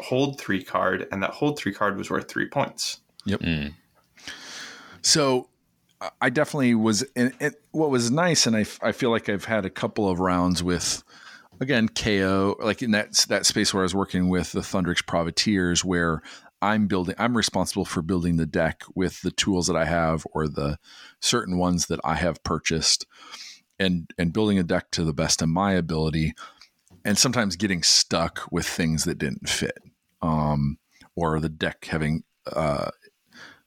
hold three card, and that hold three card was worth three points.
Mm.
So I- definitely was. And what was nice, and I, I feel like I've had a couple of rounds with, again, KO, like in that that space where I was working with the Thundrik's Profiteers, where I'm building, I'm responsible for building the deck with the tools that I have or the certain ones that I have purchased, and and building a deck to the best of my ability, and sometimes getting stuck with things that didn't fit, um, or the deck having. Uh,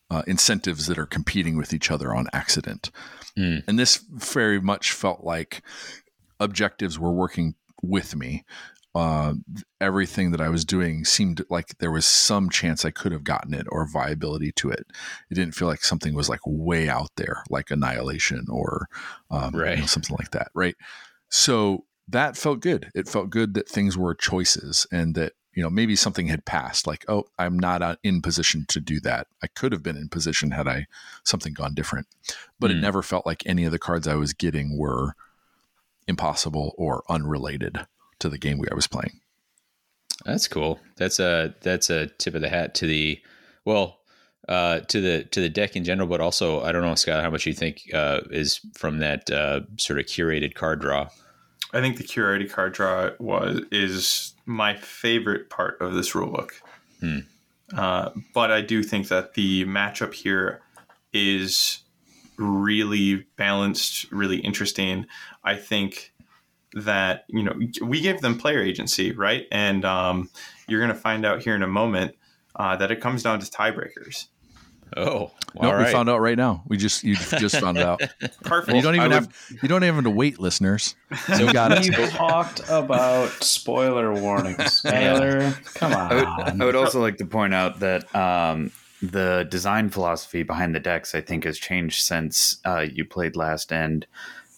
uh, incentives that are competing with each other on accident.
Mm.
And this very much felt like objectives were working with me. Uh, everything that I was doing seemed like there was some chance I could have gotten it or viability to it. It didn't feel like something was like way out there, like annihilation or um, you know, something like that. Right. So that felt good. It felt good that things were choices and that you know maybe something had passed like oh i'm not uh, in position to do that i could have been in position had i something gone different but it
Hmm.
never felt like any of the cards i was getting were impossible or unrelated to the game we i was playing
That's cool. That's a that's a tip of the hat to the well uh, to the to the deck in general, but also I don't know, Scott, how much you think uh, is from that uh, sort of curated card draw.
I think the curated card draw was is my favorite part of this rulebook.
Hmm.
Uh, but I do think that the matchup here is really balanced, really interesting. I think that you know we gave them player agency, right? And um, you're going to find out here in a moment uh, that it comes down to tiebreakers.
Oh,
no
all
we found out right now we just you just found out
Perfect.
and you don't
I
even
would-
have you don't even have to wait listeners
So
you got
You
it
talked about spoiler warnings, Taylor. Come
I would,
on.
I would also like to point out that um, the design philosophy behind the decks, I think, has changed since uh, you played last. And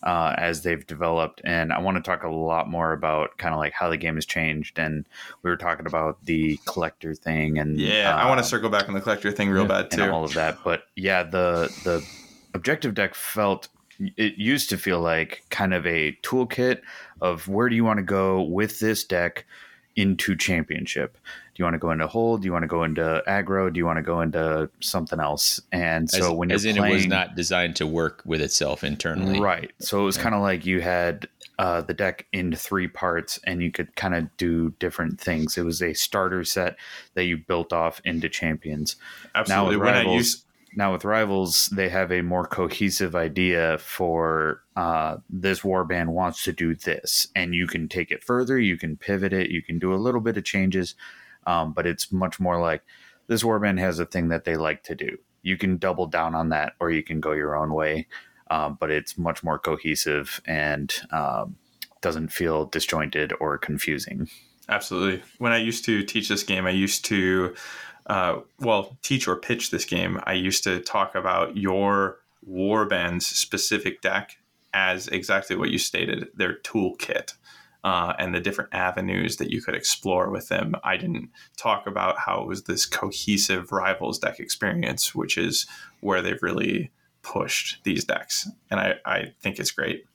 uh, as they've developed. And I want to talk a lot more about kind of like how the game has changed. And we were talking about the collector thing, and
yeah, uh, I want to circle back on the collector thing real bad too,
and all of that. But yeah, the the objective deck felt it used to feel like kind of a toolkit of where do you want to go with this deck into championship you want to go into hold? Do you want to go into aggro? Do you want to go into something else? And so
as,
when
as
you're
in
playing,
it was not designed to work with itself internally.
Right. So it was kind of like you had uh, the deck in three parts and you could kind of do different things. It was a starter set that you built off into champions.
Absolutely. Now, when rivals, i use
now with rivals they have a more cohesive idea for uh, this warband wants to do this. And you can take it further you can pivot it you can do a little bit of changes um, but it's much more like this warband has a thing that they like to do. You can double down on that or you can go your own way. Um, but it's much more cohesive and um, doesn't feel disjointed or confusing.
Absolutely. When i used to teach this game i used to uh, well, teach or pitch this game, I used to talk about your warband's specific deck as exactly what you stated, their toolkit. Uh, and the different avenues that you could explore with them. I didn't talk about how it was this cohesive rivals deck experience, which is where they've really pushed these decks, and I, I think it's great.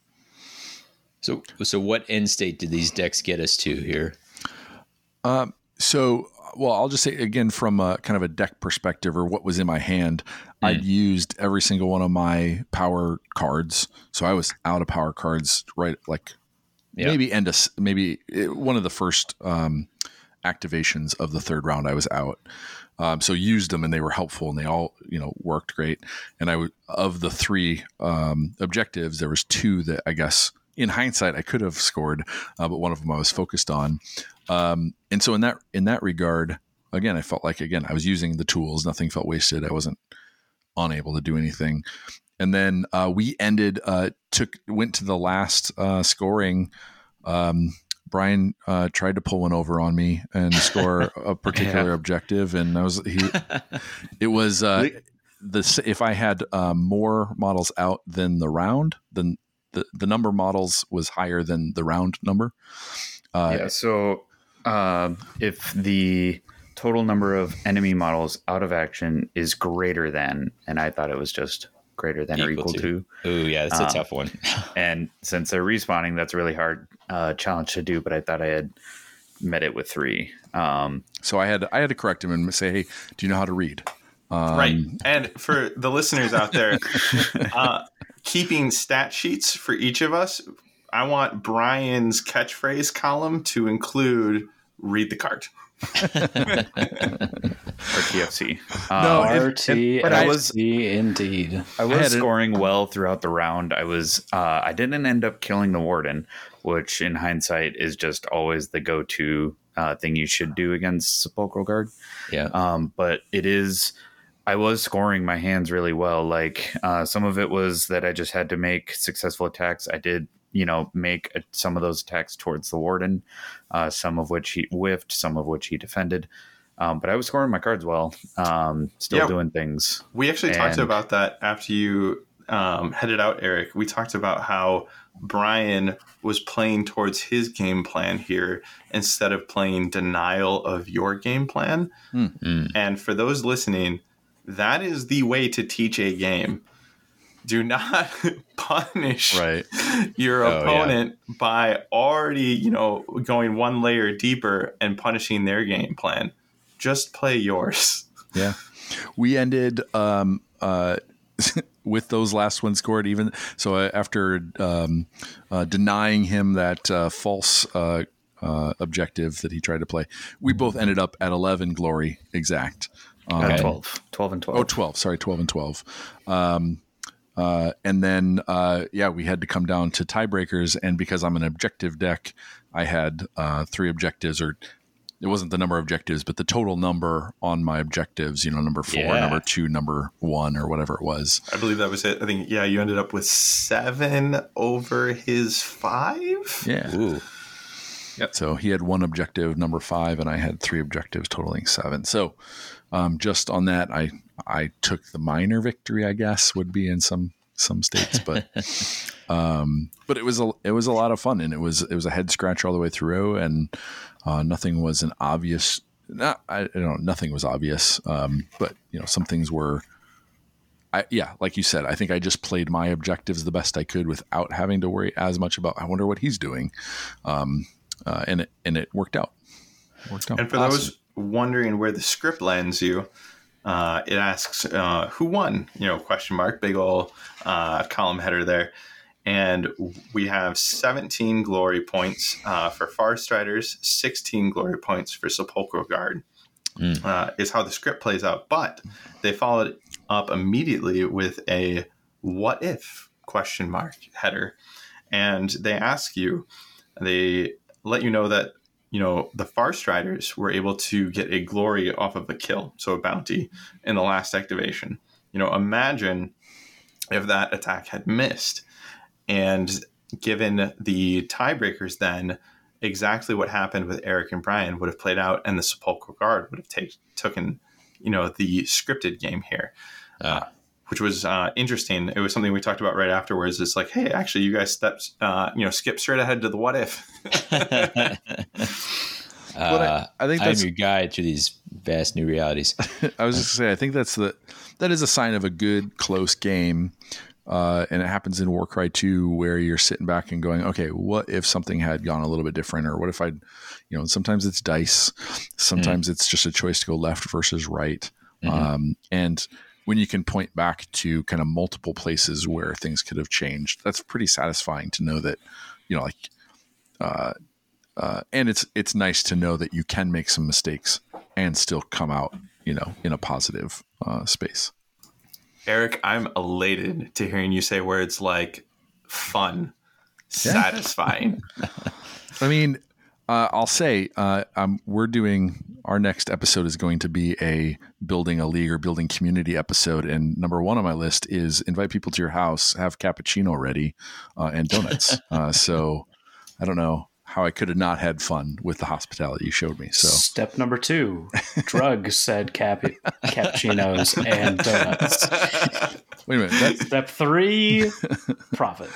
So, so what end state did these decks get us to here?
Um, so well, I'll just say again from a kind of a deck perspective or what was in my hand, mm. I'd used every single one of my power cards. So I was out of power cards right like yeah. maybe end of maybe it, eh, one of the first um, activations of the third round I was out. Um, so used them and they were helpful and they all you know worked great. And I of the three um, objectives, there was two that I guess in hindsight I could have scored, uh, but one of them I was focused on. Um, and so in that in that regard, again, I felt like again I was using the tools. Nothing felt wasted. I wasn't unable to do anything. And then uh, we ended uh, took went to the last uh, scoring. Um, Brian uh, tried to pull one over on me and score a particular yeah. objective, and I was he. it was uh, the if I had uh, more models out than the round, then the the number models was higher than the round number.
Uh, yeah. So uh, if the total number of enemy models out of action is greater than, and I thought it was just greater than equal or equal to. to.
Oh yeah, that's a um, tough one.
and since they're respawning, that's a really hard uh, challenge to do. But I thought I had met it with three. Um,
so I had I had to correct him and say, "Hey, do you know how to read?"
Um, right. And for the listeners out there, uh, keeping stat sheets for each of us, I want Brian's catchphrase column to include read the card.
RTFC.
No, uh, RT, but I was indeed.
I was I scoring well throughout the round. I was. Uh, I didn't end up killing the warden, which in hindsight is just always the go-to uh, thing you should do against sepulchral guard.
Yeah.
Um, but it is. I was scoring my hands really well. Like uh, some of it was that I just had to make successful attacks. I did you know, make some of those attacks towards the warden, uh, some of which he whiffed, some of which he defended. Um, but I was scoring my cards well, um, still yeah, doing things.
We actually and, talked about that after you um, headed out, Eric. We talked about how Brian was playing towards his game plan here instead of playing denial of your game plan. Mm-hmm. And for those listening, that is the way to teach a game do not punish
right.
your oh, opponent yeah. by already, you know, going one layer deeper and punishing their game plan. Just play yours.
Yeah. We ended um, uh, with those last ones scored even so uh, after um, uh, denying him that uh, false uh, uh, objective that he tried to play, we both ended up at 11 glory exact.
Um, 12. 12 and 12.
Oh, 12. Sorry, 12 and 12. Um, uh, and then, uh, yeah, we had to come down to tiebreakers. And because I'm an objective deck, I had uh, three objectives, or it wasn't the number of objectives, but the total number on my objectives, you know, number four, yeah. number two, number one, or whatever it was.
I believe that was it. I think, yeah, you ended up with seven over his five.
Yeah. Ooh. Yep. So he had one objective, number five, and I had three objectives, totaling seven. So um, just on that, I I took the minor victory, I guess, would be in some some states, but um, but it was a it was a lot of fun, and it was it was a head scratch all the way through, and uh, nothing was an obvious. Not I, I don't know, nothing was obvious, um, but you know some things were. I, yeah, like you said, I think I just played my objectives the best I could without having to worry as much about. I wonder what he's doing, um, uh, and it and it worked out.
Worked out. And for awesome. those wondering where the script lands you, uh, it asks uh, who won. You know, question mark, big old uh, column header there, and we have 17 glory points uh, for Farstriders, 16 glory points for Sepulchral Guard. Mm. is how the script plays out, but they followed up immediately with a "what if?" question mark header, and they ask you, they let you know that you know, the Farstriders were able to get a glory off of a kill, so a bounty in the last activation. You know, imagine if that attack had missed. And given the tiebreakers, then exactly what happened with Eric and Brian would have played out, and the Sepulchral Guard would have take, taken, you know, the scripted game here. Uh, which was uh, interesting. It was something we talked about right afterwards. It's like, hey, actually, you guys stepped, uh, you know, skip straight ahead to the what if.
uh, I, I, think that's I'm your guide to these vast new realities.
I was just going to say, I think that's the that is a sign of a good close game. Uh, and it happens in Warcry 2 where you're sitting back and going, okay, what if something had gone a little bit different? Or what if I'd, you know, sometimes it's dice, sometimes mm. it's just a choice to go left versus right. Mm-hmm. Um, and when you can point back to kind of multiple places where things could have changed, that's pretty satisfying to know that, you know, like, uh, uh, and it's it's nice to know that you can make some mistakes and still come out, you know, in a positive uh, space.
Eric, I'm elated to hearing you say words like fun, satisfying.
I mean, uh, I'll say uh, um, we're doing our next episode is going to be a building a league or building community episode, and number one on my list is invite people to your house, have cappuccino ready, uh, and donuts. Uh, so I don't know how I could have not had fun with the hospitality you showed me. So
step number two, drugs said cap- cappuccinos and donuts.
Wait a minute. That,
step three, profit.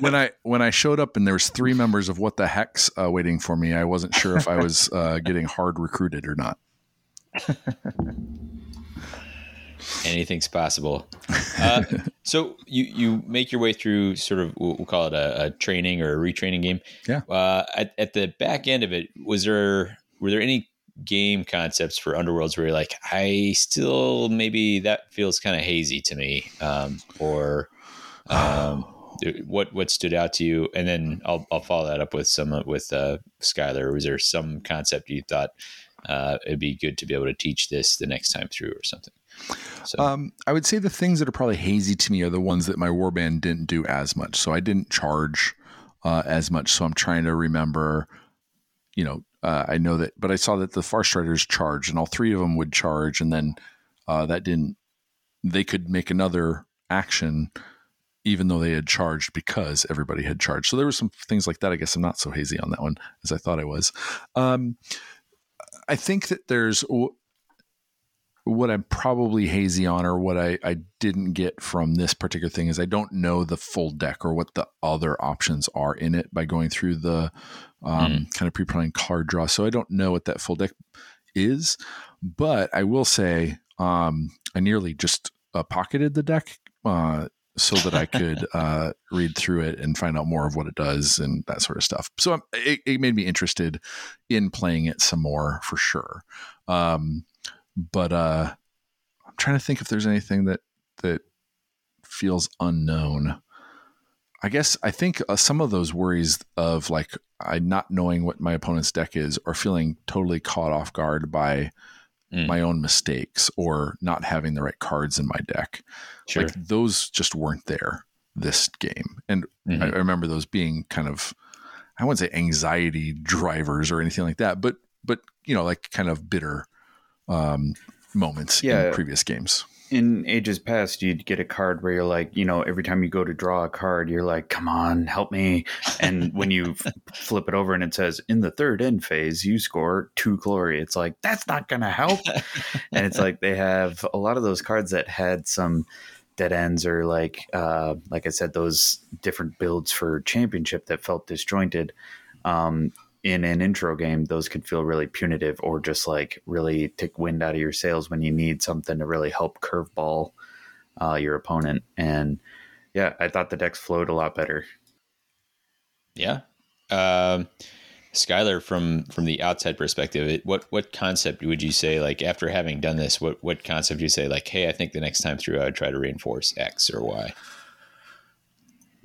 when I when I showed up and there was three members of what the heck's uh, waiting for me, I wasn't sure if I was uh, getting hard recruited or not.
Anything's possible. Uh, so you you make your way through sort of we'll call it a, a training or a retraining game.
Yeah.
Uh, at, at the back end of it, was there were there any game concepts for Underworlds where you're like, I still maybe that feels kind of hazy to me, um, or um, what what stood out to you? And then I'll I'll follow that up with some with uh, Skylar. Was there some concept you thought uh, it'd be good to be able to teach this the next time through or something?
So. Um, I would say the things that are probably hazy to me are the ones that my warband didn't do as much. So I didn't charge uh, as much. So I'm trying to remember, you know, uh, I know that, but I saw that the Far Farstriders charged, and all three of them would charge, and then uh, that didn't. They could make another action, even though they had charged because everybody had charged. So there were some things like that. I guess I'm not so hazy on that one as I thought I was. Um, I think that there's what I'm probably hazy on or what I, I didn't get from this particular thing is I don't know the full deck or what the other options are in it by going through the um, mm. kind of pre-planning card draw. So I don't know what that full deck is, but I will say um, I nearly just uh, pocketed the deck uh, so that I could uh, read through it and find out more of what it does and that sort of stuff. So it, it made me interested in playing it some more for sure. Um, but uh, I'm trying to think if there's anything that that feels unknown. I guess I think uh, some of those worries of like I not knowing what my opponent's deck is or feeling totally caught off guard by mm. my own mistakes or not having the right cards in my deck. Sure. Like those just weren't there this game. And mm-hmm. I, I remember those being kind of I wouldn't say anxiety drivers or anything like that, but but you know, like kind of bitter um, moments yeah. in previous games.
In ages past, you'd get a card where you're like, you know, every time you go to draw a card, you're like, come on, help me. And when you f- flip it over and it says, in the third end phase, you score two glory, it's like, that's not going to help. and it's like they have a lot of those cards that had some dead ends or like uh, like I said, those different builds for championship that felt disjointed. Um, in an intro game, those could feel really punitive or just like really take wind out of your sails when you need something to really help curveball uh, your opponent. And yeah, I thought the decks flowed a lot better.
Yeah. Um, Skylar, from from the outside perspective, it, what what concept would you say like after having done this? What what concept do you say like, hey, I think the next time through I would try to reinforce X or Y?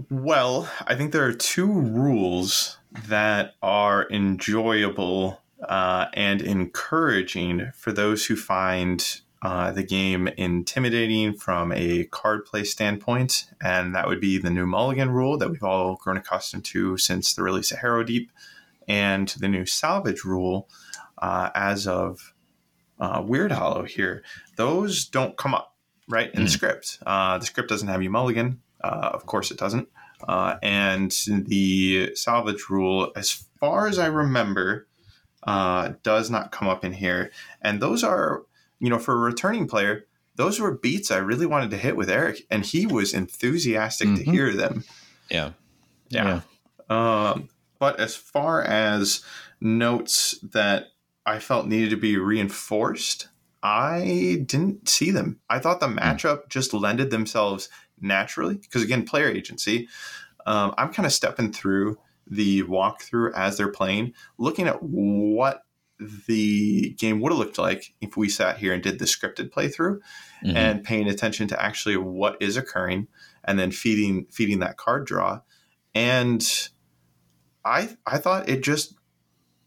Well, I think there are two rules that are enjoyable uh, and encouraging for those who find uh, the game intimidating from a card play standpoint, and that would be the new Mulligan rule that we've all grown accustomed to since the release of Harrowdeep, and the new Salvage rule uh, as of uh, Wyrdhollow here. Those don't come up right in mm. the script. Uh, the script doesn't have you Mulligan, uh, of course it doesn't. Uh, and the salvage rule, as far as I remember, uh, does not come up in here. And those are, you know, for a returning player, those were beats I really wanted to hit with Eric, and he was enthusiastic mm-hmm. to hear them.
Yeah.
Yeah. yeah. Um, but as far as notes that I felt needed to be reinforced, I didn't see them. I thought the hmm. matchup just lended themselves naturally because again player agency um, i'm kind of stepping through the walkthrough as they're playing looking at what the game would have looked like if we sat here and did the scripted playthrough mm-hmm. and paying attention to actually what is occurring and then feeding feeding that card draw and i i thought it just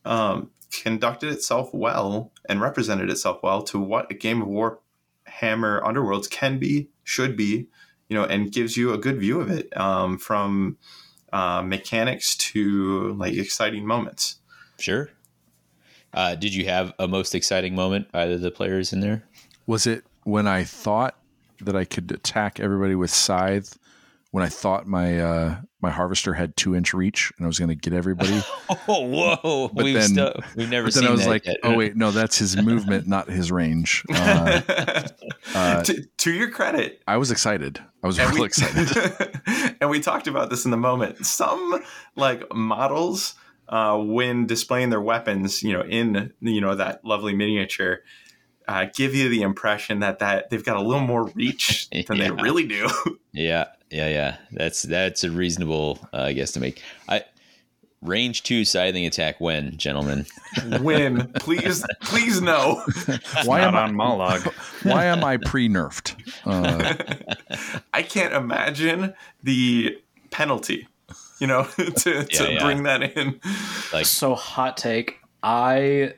um, conducted itself well and represented itself well to what a game of war hammer underworlds can be should be you know, and gives you a good view of it um, from uh, mechanics to like exciting moments.
Sure. Uh, did you have a most exciting moment, either the players in there?
Was it when I thought that I could attack everybody with scythe? When I thought my uh, my harvester had two inch reach and I was going to get everybody.
oh, whoa!
But we've then, still, we've never. But then I was like, yet. oh wait, no, that's his movement, not his range. Uh,
uh, to, to, your credit,
I was excited. I was real excited.
and we talked about this in the moment. Some like models, uh, when displaying their weapons, you know, in you know that lovely miniature. Uh, give you the impression that that they've got a little more reach than yeah. they really do.
yeah, yeah, yeah. That's that's a reasonable uh, guess to make. I range two scything attack when, gentlemen.
When, please, please no.
why am I on Mollog?
Why am I pre nerfed? Uh,
I can't imagine the penalty. You know, to, yeah, to yeah. bring that in.
Like so, hot take. I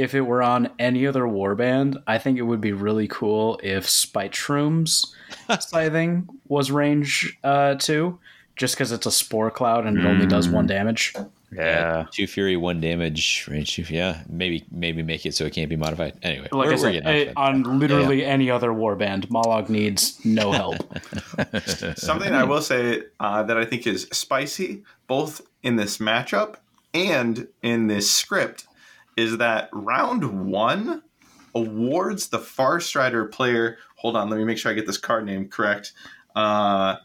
if it were on any other warband, I think it would be really cool if Spiteshroom's scything was range uh, two, just because it's a spore cloud and it only does one mm. damage.
Yeah. two fury, one damage, range two. Yeah, maybe maybe make it so it can't be modified. Anyway,
like I said, it, on literally yeah. any other warband, Mollog needs no help.
Something I will say uh, that I think is spicy, both in this matchup and in this script, is that round one awards the Farstrider player. Hold on, let me make sure I get this card name correct. Uh,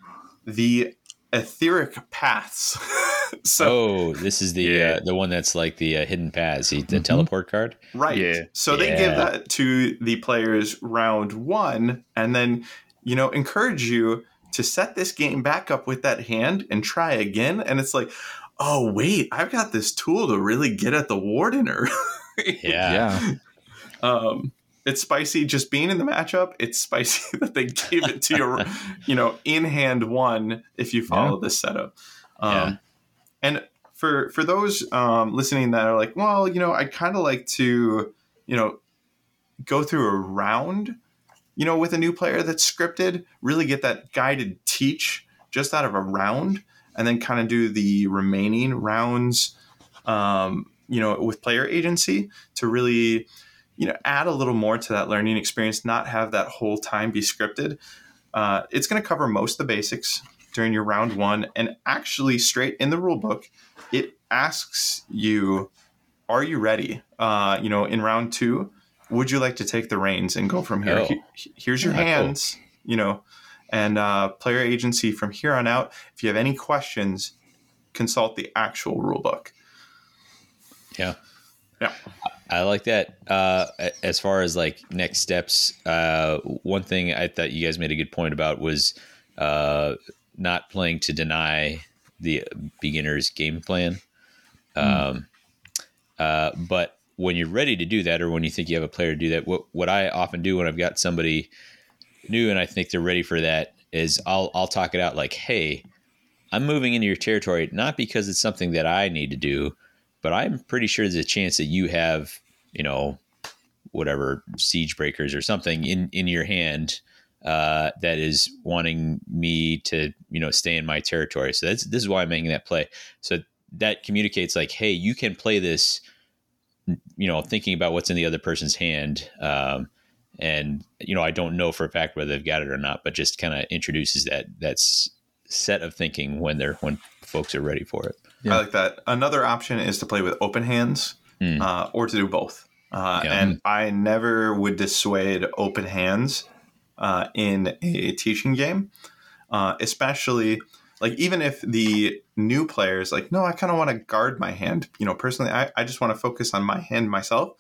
the etheric paths.
so, oh, this is the yeah. uh, the one that's like the uh, hidden paths, the mm-hmm. teleport card.
Right. Yeah. So they give that to the players round one, and then you know encourage you to set this game back up with that hand and try again. And it's like, oh wait, I've got this tool to really get at the wardener.
yeah. Yeah.
Um, it's spicy just being in the matchup. It's spicy that they gave it to you, you know, in hand one if you follow yeah. this setup. Um, yeah. And for for those um, listening that are like, well, you know, I kind of like to, you know, go through a round, you know, with a new player that's scripted, really get that guided teach just out of a round and then kind of do the remaining rounds, um, you know, with player agency to really, you know, add a little more to that learning experience, not have that whole time be scripted. Uh, it's going to cover most of the basics during your round one, and actually, straight in the rule book, it asks you, "Are you ready?" Uh, you know, in round two, would you like to take the reins and go from here? Oh. Here's your hands. You know, and uh, player agency from here on out. If you have any questions, consult the actual rulebook.
Yeah.
Yeah.
I like that. Uh, as far as like next steps, uh, one thing I thought you guys made a good point about was uh, not playing to deny the beginner's game plan. Mm. Um, uh, but when you're ready to do that, or when you think you have a player to do that, what what I often do when I've got somebody new and I think they're ready for that is I'll I'll talk it out like, hey, I'm moving into your territory not because it's something that I need to do, but I'm pretty sure there's a chance that you have, you know, whatever siege breakers or something in in your hand uh, that is wanting me to, you know, stay in my territory. So that's this is why I'm making that play. So that communicates like, hey, you can play this, you know, thinking about what's in the other person's hand. Um, and you know, I don't know for a fact whether they've got it or not, but just kind of introduces that that's set of thinking when they're when folks are ready for it.
Yeah. I like that. Another option is to play with open hands, mm. uh, or to do both. Uh, yeah. And I never would dissuade open hands uh, in a teaching game, uh, especially like even if the new players like, no, I kind of want to guard my hand. You know, personally, I, I just want to focus on my hand myself.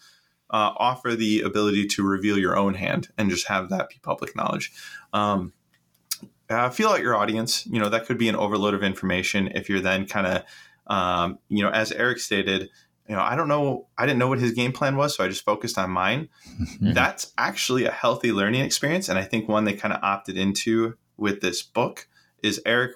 Uh, offer the ability to reveal your own hand and just have that be public knowledge. Um, uh, feel out your audience. You know, that could be an overload of information if you're then kind of, um, you know, as Eric stated, you know, I don't know, I didn't know what his game plan was, so I just focused on mine. Mm-hmm. That's actually a healthy learning experience. And I think one they kind of opted into with this book is Eric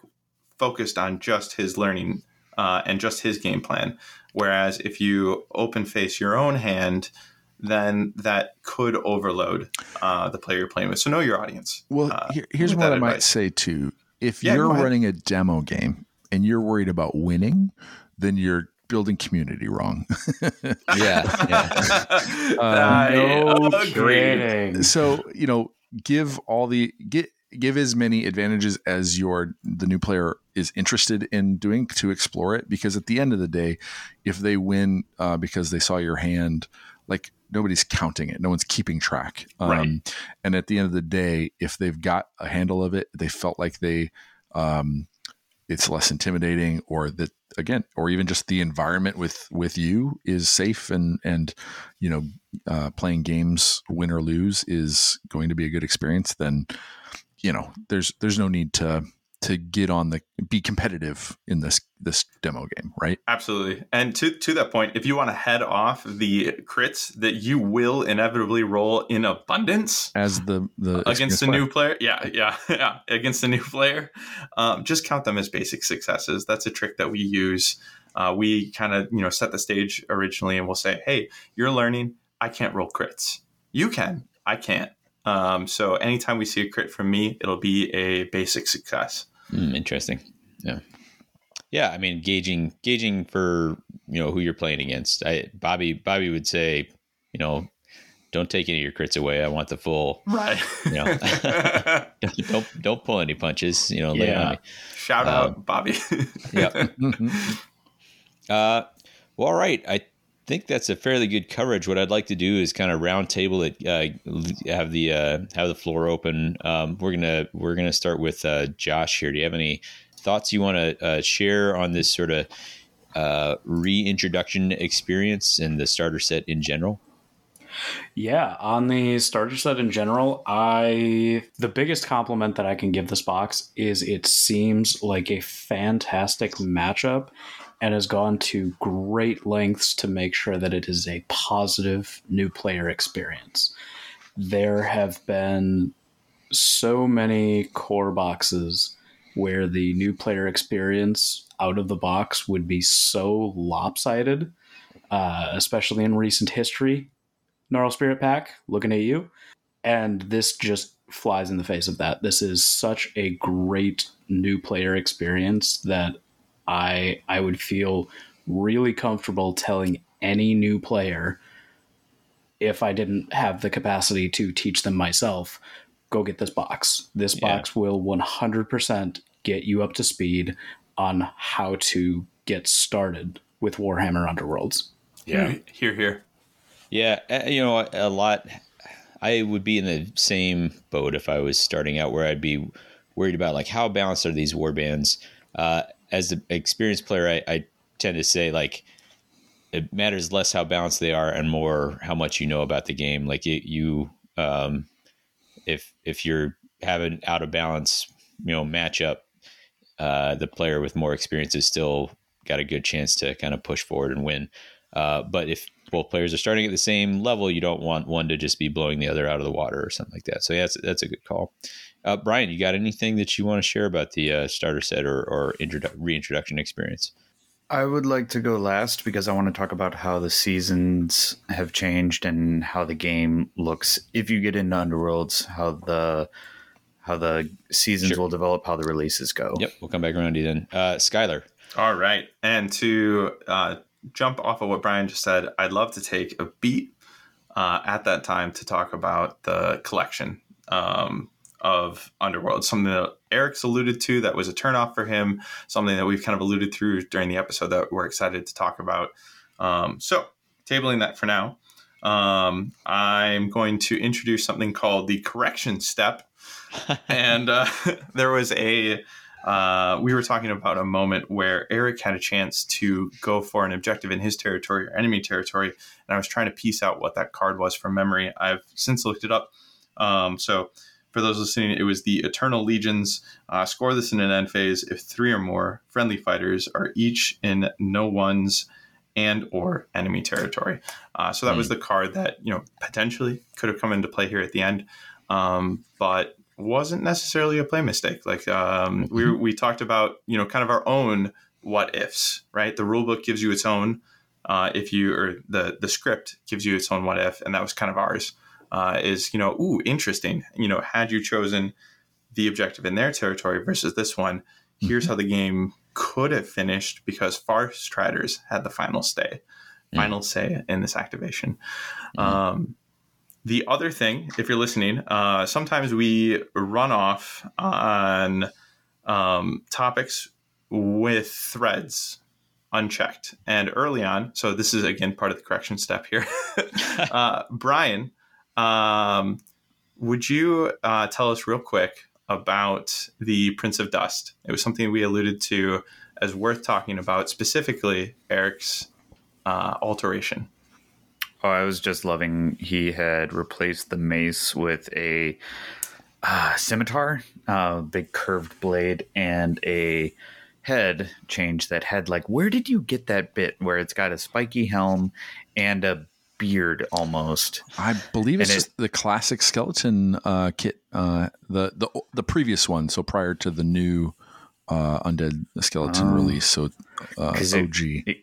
focused on just his learning uh, and just his game plan. Whereas if you open face your own hand, then that could overload uh, the player you're playing with. So know your audience.
Well, uh, here, here's what I advice. might say too: if yeah, you're running a demo game and you're worried about winning, then you're building community wrong.
yeah, yeah.
Uh, no kidding.
So you know, give all the get give as many advantages as your the new player is interested in doing to explore it because at the end of the day if they win uh, because they saw your hand like nobody's counting it. No one's keeping track. Um, right. And at the end of the day, if they've got a handle of it, they felt like they, um, it's less intimidating or that again, or even just the environment with, with you is safe and, and, you know, uh, playing games win or lose is going to be a good experience. Then, you know, there's, there's no need to, to get on the be competitive in this this demo game, right?
Absolutely. And to to that point, if you want to head off the crits that you will inevitably roll in abundance
as the the
against the new player, yeah, yeah, yeah, against the new player, um, just count them as basic successes. That's a trick that we use. Uh, we kind of you know set the stage originally, and we'll say, "Hey, you're learning. I can't roll crits. You can. I can't." Um, so anytime we see a crit from me, it'll be a basic success.
Mm, interesting. Yeah. Yeah, I mean gauging gauging for you know who you're playing against. I Bobby Bobby would say, you know, don't take any of your crits away. I want the full
right.
You know, don't, don't, don't pull any punches. You know, yeah.
Shout um, out Bobby.
yeah. uh, well, all right. I think that's a fairly good coverage. What I'd like to do is kind of round table it, uh, have the uh, have the floor open. Um, we're gonna we're gonna start with uh, Josh here. Do you have any thoughts you want to uh, share on this sort of uh, reintroduction experience and the starter set in general?
Yeah, on the starter set in general, I the biggest compliment that I can give this box is it seems like a fantastic matchup and has gone to great lengths to make sure that it is a positive new player experience. There have been so many core boxes where the new player experience out of the box would be so lopsided, uh, especially in recent history. Gnarlspirit Pack, looking at you. And this just flies in the face of that. This is such a great new player experience that I I would feel really comfortable telling any new player if I didn't have the capacity to teach them myself, go get this box. This yeah. box will 100% get you up to speed on how to get started with Warhammer Underworlds.
Yeah, here, here.
Yeah, you know, a lot. I would be in the same boat if I was starting out, where I'd be worried about like how balanced are these war bands. Uh, as an experienced player, I, I tend to say like it matters less how balanced they are and more how much you know about the game. Like it, you, um, if if you're having out of balance, you know, matchup, uh, the player with more experience is still got a good chance to kind of push forward and win. Uh, but if both players are starting at the same level, you don't want one to just be blowing the other out of the water or something like that. So yeah, that's, that's a good call. Uh, Brian, you got anything that you want to share about the uh, starter set or, or introdu- reintroduction experience?
I would like to go last because I want to talk about how the seasons have changed and how the game looks. If you get into Underworlds, how the how the seasons sure. will develop, how the releases go.
Yep, we'll come back around to you then. Uh, Skylar.
All right, and to uh, jump off of what Brian just said, I'd love to take a beat uh, at that time to talk about the collection. Um, of Underworld, something that Eric's alluded to that was a turnoff for him, something that we've kind of alluded through during the episode that we're excited to talk about. Um, so, tabling that for now, um, I'm going to introduce something called the correction step. and uh, there was a, uh, we were talking about a moment where Eric had a chance to go for an objective in his territory or enemy territory. And I was trying to piece out what that card was from memory. I've since looked it up. Um, so, for those listening, it was the Eternal Legions. Uh, score this in an end phase if three or more friendly fighters are each in no one's and or enemy territory. Uh, so that mm. was hmm. the card that you know potentially could have come into play here at the end, um, but wasn't necessarily a play mistake. Like um, we mm-hmm. we talked about, you know, kind of our own what ifs. Right, the rulebook gives you its own. Uh, if you or the the script gives you its own what if, and that was kind of ours uh, is, you know, ooh, interesting. You know, had you chosen the objective in their territory versus this one, here's mm-hmm. how the game could have finished because Farstriders had the final stay, mm-hmm. final say in this activation. Mm-hmm. Um, the other thing, if you're listening, uh, sometimes we run off on um, topics with threads unchecked. And early on, so this is again part of the correction step here. uh, Brian um, would you uh, tell us real quick about the Prince of Dust? It was something we alluded to as worth talking about, specifically Eric's uh, alteration.
Oh, I was just loving. He had replaced the mace with a uh, scimitar, uh, big curved blade, and a head change that had like, where did you get that bit? Where it's got a spiky helm and a beard almost.
I believe it's it, the classic skeleton uh, kit, uh, the the the previous one. So prior to the new uh, undead skeleton um, release, so uh, OG.
It, it,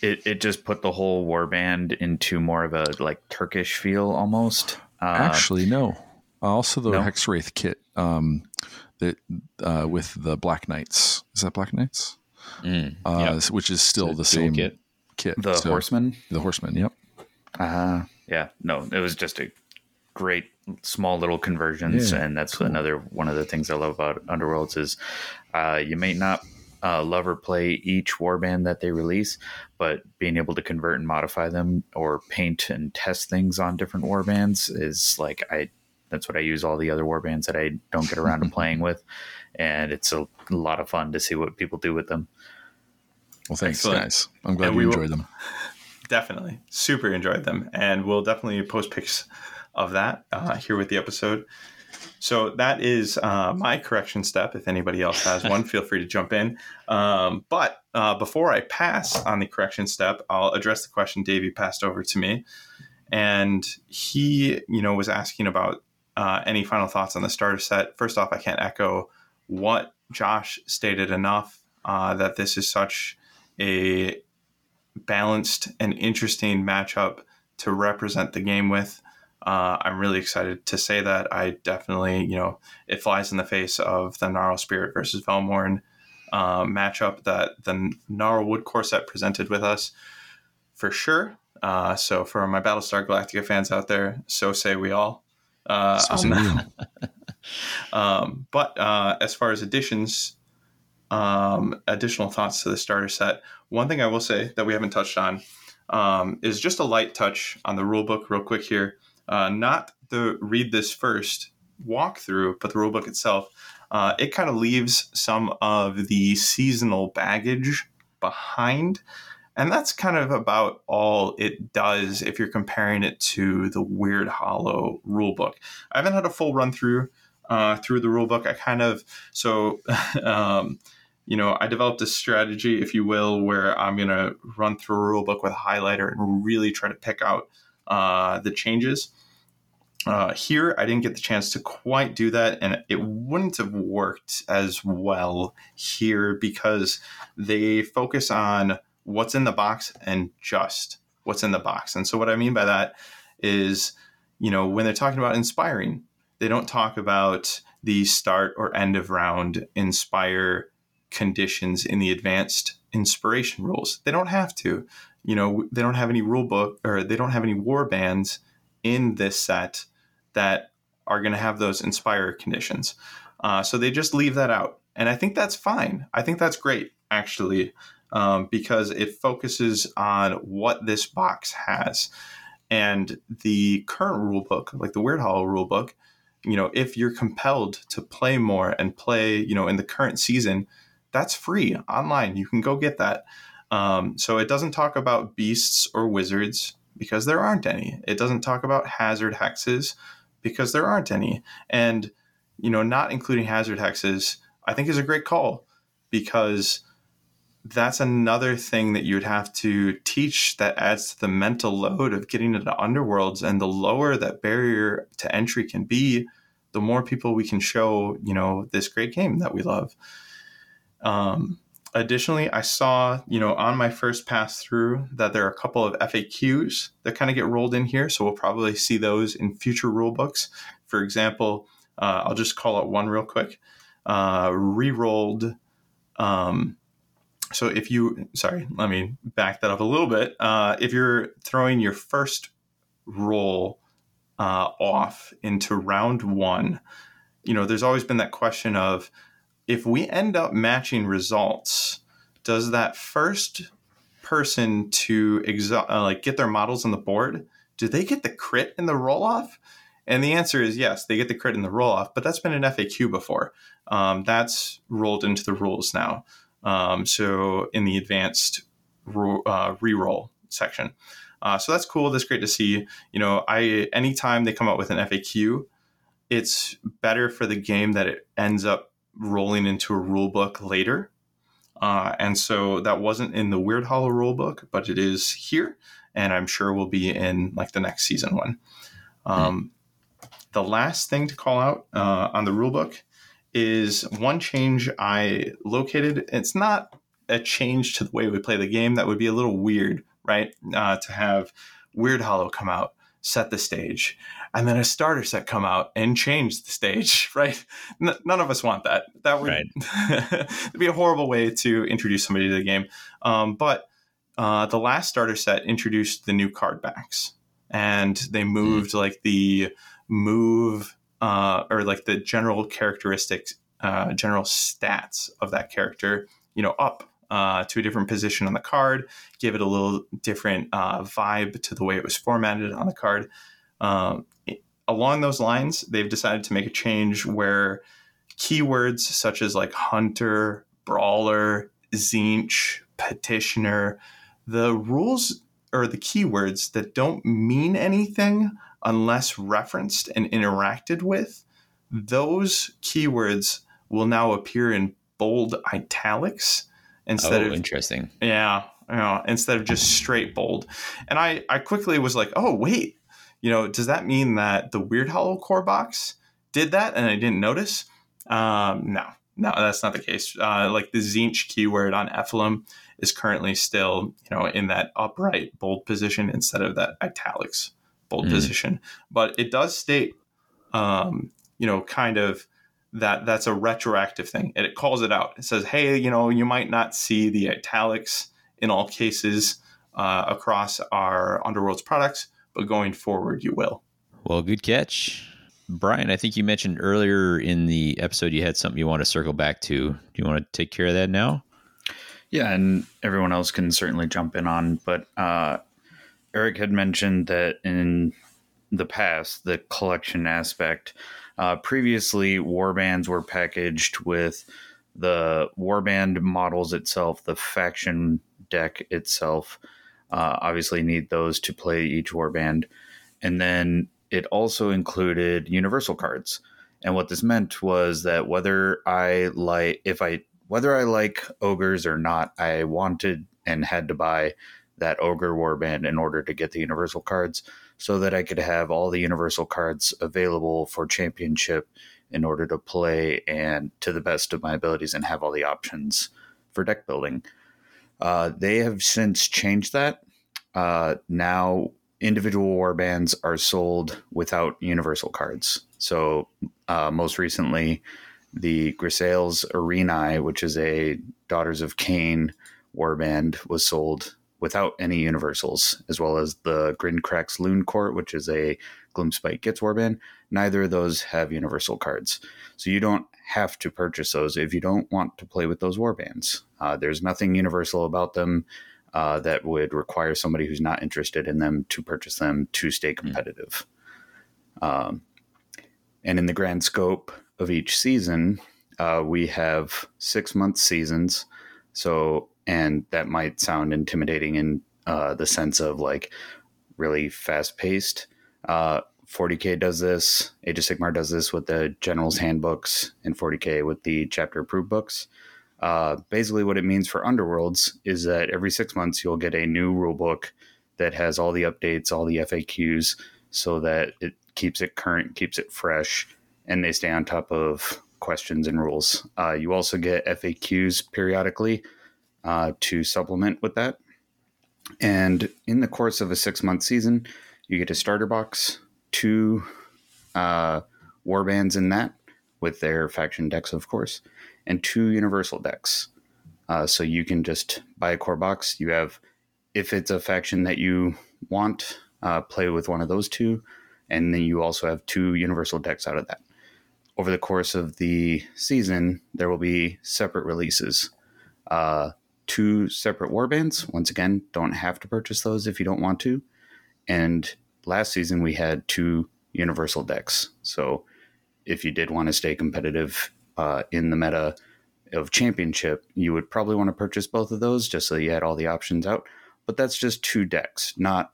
it it just put the whole warband into more of a like Turkish feel almost.
Uh, Actually, no. Also, the no? Hexwraith kit um, that uh, with the Black Knights. Is that Black Knights? Mm, uh, yep. Which is still the same kit. kit.
The so, Horseman.
The Horseman. Yep.
Uh, yeah, no, it was just a great small little conversions, yeah, and that's cool. another one of the things I love about Underworlds is uh, you may not uh, love or play each warband that they release, but being able to convert and modify them or paint and test things on different warbands is like I. That's what I use all the other warbands that I don't get around to playing with, and it's a lot of fun to see what people do with them.
Well, thanks, Excellent. guys. I'm glad and we enjoyed them
definitely super enjoyed them, and we'll definitely post pics of that uh, here with the episode. So that is uh, my correction step. If anybody else has one, feel free to jump in. Um, but uh, before I pass on the correction step, I'll address the question Davey passed over to me, and he, you know, was asking about uh, any final thoughts on the starter set. First off, I can't echo what Josh stated enough uh, that this is such a balanced and interesting matchup to represent the game with. Uh, I'm really excited to say that. I definitely, you know, it flies in the face of the Gnarlspirit versus Velmorn uh, matchup that the Gnarlwood Core set presented with us for sure. Uh, so for my Battlestar Galactica fans out there, so say we all. Uh, so um, but uh, as far as additions, um, additional thoughts to the starter set. One thing I will say that we haven't touched on um, is just a light touch on the rule book, real quick here. Uh, not the read this first walkthrough, but the rulebook itself, uh, it kind of leaves some of the seasonal baggage behind. And that's kind of about all it does if you're comparing it to the Wyrdhollow rulebook. I haven't had a full run through uh, through the rulebook. I kind of so um, you know I developed a strategy, if you will, where I'm going to run through a rulebook with a highlighter and really try to pick out uh, the changes. Uh, here, I didn't get the chance to quite do that, and it wouldn't have worked as well here because they focus on what's in the box and just what's in the box. And so, what I mean by that is, you know, when they're talking about inspiring, they don't talk about the start or end of round inspire conditions in the advanced inspiration rules. They don't have to. You know, they don't have any rule book or they don't have any war bands in this set that are going to have those inspire conditions. Uh, so they just leave that out. And I think that's fine. I think that's great, actually, um, because it focuses on what this box has. And the current rule book, like the Wyrdhollow rule book, you know, if you're compelled to play more and play, you know, in the current season, that's free online. You can go get that. Um, so it doesn't talk about beasts or wizards because there aren't any. It doesn't talk about hazard hexes because there aren't any. And, you know, not including hazard hexes, I think is a great call because that's another thing that you'd have to teach that adds to the mental load of getting into underworlds and the lower that barrier to entry can be the more people we can show you know this great game that we love um, additionally i saw you know on my first pass through that there are a couple of faqs that kind of get rolled in here so we'll probably see those in future rule books for example uh, i'll just call out one real quick uh, re-rolled um, so if you, sorry, let me back that up a little bit. Uh, if you're throwing your first roll uh, off into round one, you know, there's always been that question of if we end up matching results, does that first person to exa- uh, like get their models on the board, do they get the crit in the roll off? And the answer is yes, they get the crit in the roll off, but that's been an FAQ before. Um, that's rolled into the rules now. Um, so in the advanced ro- uh, reroll section. Uh, so that's cool. That's great to see. You know, I anytime they come out with an FAQ, it's better for the game that it ends up rolling into a rule book later. Uh, and so that wasn't in the Wyrdhollow rule book, but it is here, and I'm sure will be in like the next season one. Um. The last thing to call out uh, on the rule book is one change I located. It's not a change to the way we play the game. That would be a little weird, right? Uh, to have Wyrdhollow come out, set the stage, and then a starter set come out and change the stage, right? N- none of us want that. That would right. be a horrible way to introduce somebody to the game. Um, but uh, the last starter set introduced the new card backs, and they hmm. moved mm. like the move uh, or like the general characteristics, uh, general stats of that character, you know, up uh, to a different position on the card, give it a little different uh, vibe to the way it was formatted on the card. Um, along those lines, they've decided to make a change where keywords such as like hunter, brawler, Tzeentch, petitioner, the rules or the keywords that don't mean anything unless referenced and interacted with, those keywords will now appear in bold italics instead oh, of
interesting.
Yeah, yeah, instead of just straight bold. And I I quickly was like, "Oh, wait. You know, does that mean that the Wyrdhollow core box did that and I didn't notice?" Um, no. No, that's not the case. Uh, like the Tzeentch keyword on Ephilim is currently still, you know, in that upright bold position instead of that italics bold mm. position. But it does state, um, you know, kind of that that's a retroactive thing, and it calls it out. It says, hey, you know, you might not see the italics in all cases uh, across our Underworlds products, but going forward, you will.
Well, good catch. Brian, I think you mentioned earlier in the episode you had something you want to circle back to. Do you want to take care of that now?
Yeah, and everyone else can certainly jump in on, but uh, Eric had mentioned that in the past, the collection aspect Uh, previously, warbands were packaged with the warband models itself, the faction deck itself. Uh, obviously, need those to play each warband, and then it also included universal cards. And what this meant was that whether I like, if I whether I like ogres or not, I wanted and had to buy that ogre warband in order to get the universal cards so that I could have all the universal cards available for championship in order to play and to the best of my abilities and have all the options for deck building. Uh, they have since changed that. Uh, now, individual warbands are sold without universal cards. So, uh, most recently, the Gryselle's Arenai, which is a Daughters of Khaine warband, was sold without any universals, as well as the Grinkrak's Looncourt, which is a Gloomspite Gitz warband. Neither of those have universal cards. So you don't have to purchase those if you don't want to play with those warbands. Uh, there's nothing universal about them uh, that would require somebody who's not interested in them to purchase them to stay hmm. competitive. Mm. Um, and in the grand scope of each season, uh, we have six month seasons. So and that might sound intimidating in uh, the sense of like really fast paced. Uh, 40k does this. Age of Sigmar does this with the General's Handbooks, and 40k with the chapter approved books. Uh, basically, what it means for Underworlds is that every six months you'll get a new rule book that has all the updates, all the FAQs, so that it keeps it current, keeps it fresh, and they stay on top of questions and rules. Uh, you also get FAQs periodically uh, to supplement with that. And in the course of a six month season, you get a starter box, two uh, warbands in that with their faction decks, of course, and two universal decks. Uh, so you can just buy a core box. You have, if it's a faction that you want, uh, play with one of those two, and then you also have two universal decks out of that. Over the course of the season, there will be separate releases. Uh, two separate warbands. Once again, don't have to purchase those if you don't want to. And last season we had two universal decks. So if you did want to stay competitive uh, in the meta of championship, you would probably want to purchase both of those just so you had all the options out. But that's just two decks, not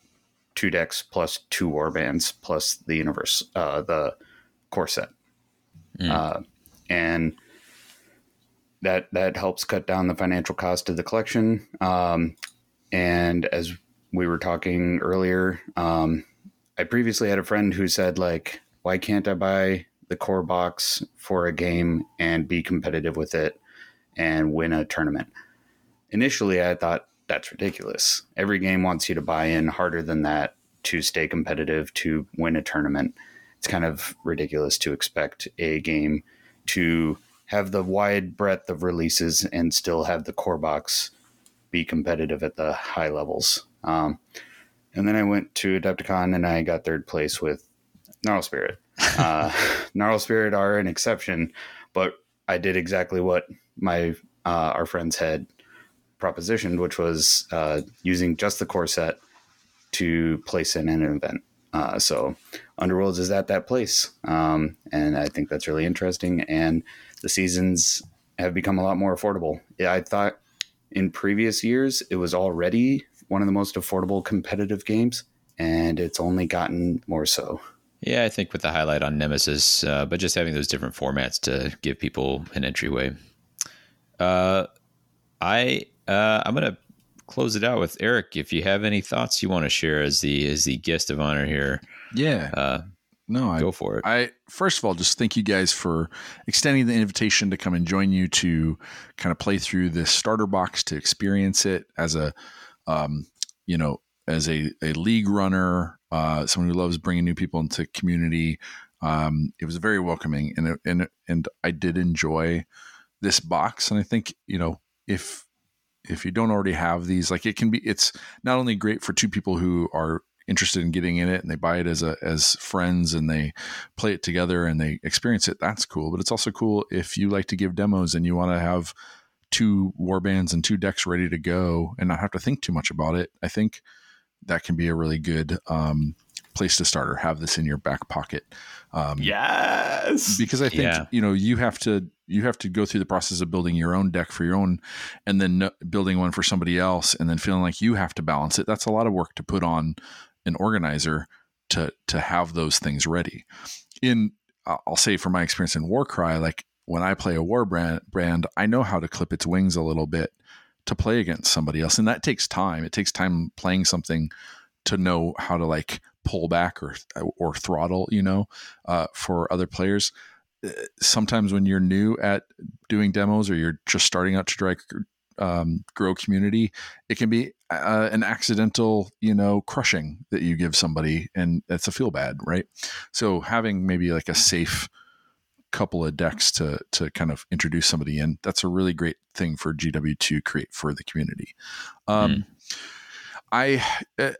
two decks plus two warbands plus the universe, uh, the core set. Mm. Uh, and that that helps cut down the financial cost of the collection. Um, and as we were talking earlier, um, I previously had a friend who said like, "Why can't I buy the core box for a game and be competitive with it and win a tournament?" Initially, I thought that's ridiculous. Every game wants you to buy in harder than that to stay competitive to win a tournament. It's kind of ridiculous to expect a game to have the wide breadth of releases and still have the core box be competitive at the high levels. Um, and then I went to Adepticon and I got third place with Gnarlspirit. Uh, Spirit are an exception, but I did exactly what my uh, our friends had propositioned, which was uh, using just the core set to place in an event. Uh, so Underworlds is at that place, um, and I think that's really interesting. And the seasons have become a lot more affordable. I thought in previous years it was already one of the most affordable competitive games, and it's only gotten more so.
Yeah, I think with the highlight on Nemesis, uh, but just having those different formats to give people an entryway. Uh, I uh, I'm gonna close it out with Eric. If you have any thoughts you want to share as the as the guest of honor here,
yeah, uh, no,
go for it.
I first of all just thank you guys for extending the invitation to come and join you to kind of play through this starter box to experience it as a, um, you know, as a, a league runner, uh, someone who loves bringing new people into community. Um, it was very welcoming, and and and I did enjoy this box, and I think you know if if you don't already have these like it can be it's not only great for two people who are interested in getting in it and they buy it as a as friends and they play it together and they experience it that's cool. But it's also cool if you like to give demos and you want to have two warbands and two decks ready to go and not have to think too much about it. I think that can be a really good um, place to start or have this in your back pocket.
Um, yes,
because I think yeah. you know you have to you have to go through the process of building your own deck for your own, and then building one for somebody else, and then feeling like you have to balance it. That's a lot of work to put on an organizer to to have those things ready. In I'll say from my experience in Warcry, like when I play a war brand, brand, I know how to clip its wings a little bit to play against somebody else, and that takes time. It takes time playing something to know how to like pull back or or throttle, you know, uh, for other players. Uh, sometimes when you're new at doing demos or you're just starting out to try um, grow community, it can be uh, an accidental, you know, crushing that you give somebody, and that's a feel bad, right? So having maybe like a safe couple of decks to to kind of introduce somebody in, that's a really great thing for GW to create for the community. Um, mm. I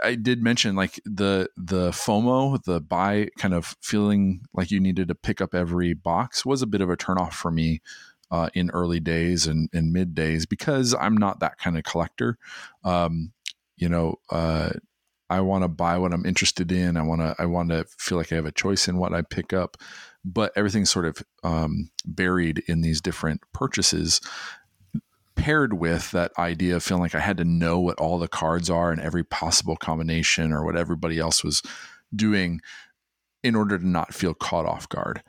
I did mention like the the FOMO, the buy kind of feeling like you needed to pick up every box was a bit of a turnoff for me uh, in early days and, and mid days because I'm not that kind of collector. Um, you know, uh, I want to buy what I'm interested in. I want to I want to feel like I have a choice in what I pick up, but everything's sort of um, buried in these different purchases. Paired with that idea of feeling like I had to know what all the cards are and every possible combination or what everybody else was doing in order to not feel caught off guard.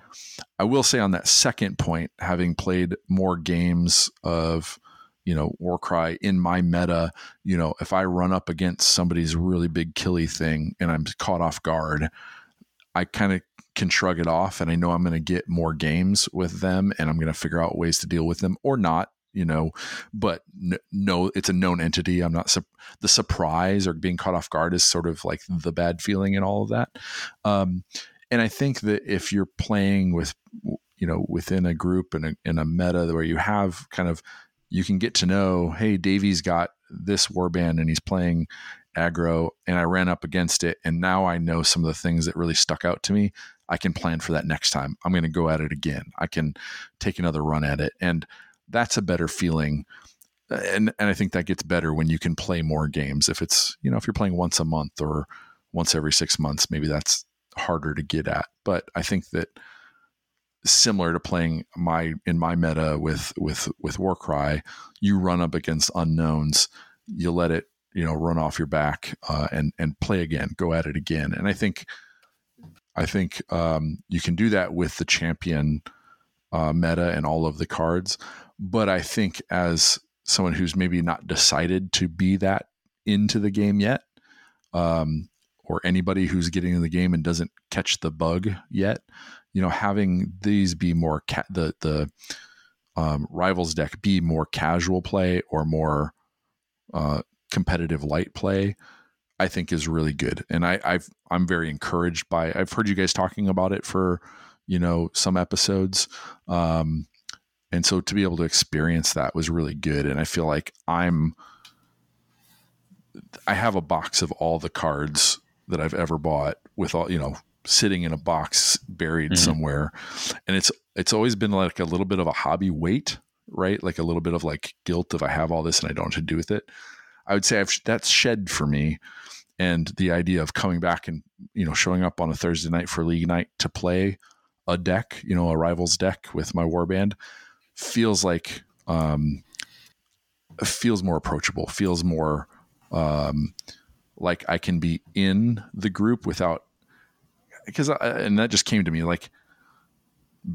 I will say on that second point, having played more games of, you know, Warcry in my meta, you know, if I run up against somebody's really big killy thing and I'm caught off guard, I kind of can shrug it off and I know I'm going to get more games with them and I'm going to figure out ways to deal with them or not you know but no it's a known entity. I'm not su- the surprise or being caught off guard is sort of like the bad feeling and all of that. Um, and i think that if you're playing with you know within a group and a, in a meta where you have kind of you can get to know hey davey's got this warband and he's playing aggro and i ran up against it and now i know some of the things that really stuck out to me. I can plan for that next time. I'm going to go at it again. I can take another run at it. And that's a better feeling. And and I think that gets better when you can play more games. If it's you know if you're playing once a month or once every six months, maybe that's harder to get at. But I think that similar to playing my in my meta with with with Warcry, you run up against unknowns, you let it you know run off your back uh, and and play again, go at it again. And I think I think um, you can do that with the champion uh, meta and all of the cards. But I think as someone who's maybe not decided to be that into the game yet, um, or anybody who's getting in the game and doesn't catch the bug yet, you know, having these be more ca- the the um, rivals deck be more casual play or more uh, competitive light play, I think is really good. And I, I've I'm very encouraged by. I've heard you guys talking about it for you know some episodes. Um, and so to be able to experience that was really good and i feel like i'm i have a box of all the cards that i've ever bought with all you know sitting in a box buried mm-hmm. somewhere. And it's it's always been like a little bit of a hobby weight right? Like a little bit of like guilt if i have all this and i don't know to do with it. I would say I've, that's shed for me. And the idea of coming back and you know showing up on a thursday night for league night to play a deck you know a rivals deck with my warband feels like um, feels more approachable, feels more um, like I can be in the group without because and that just came to me like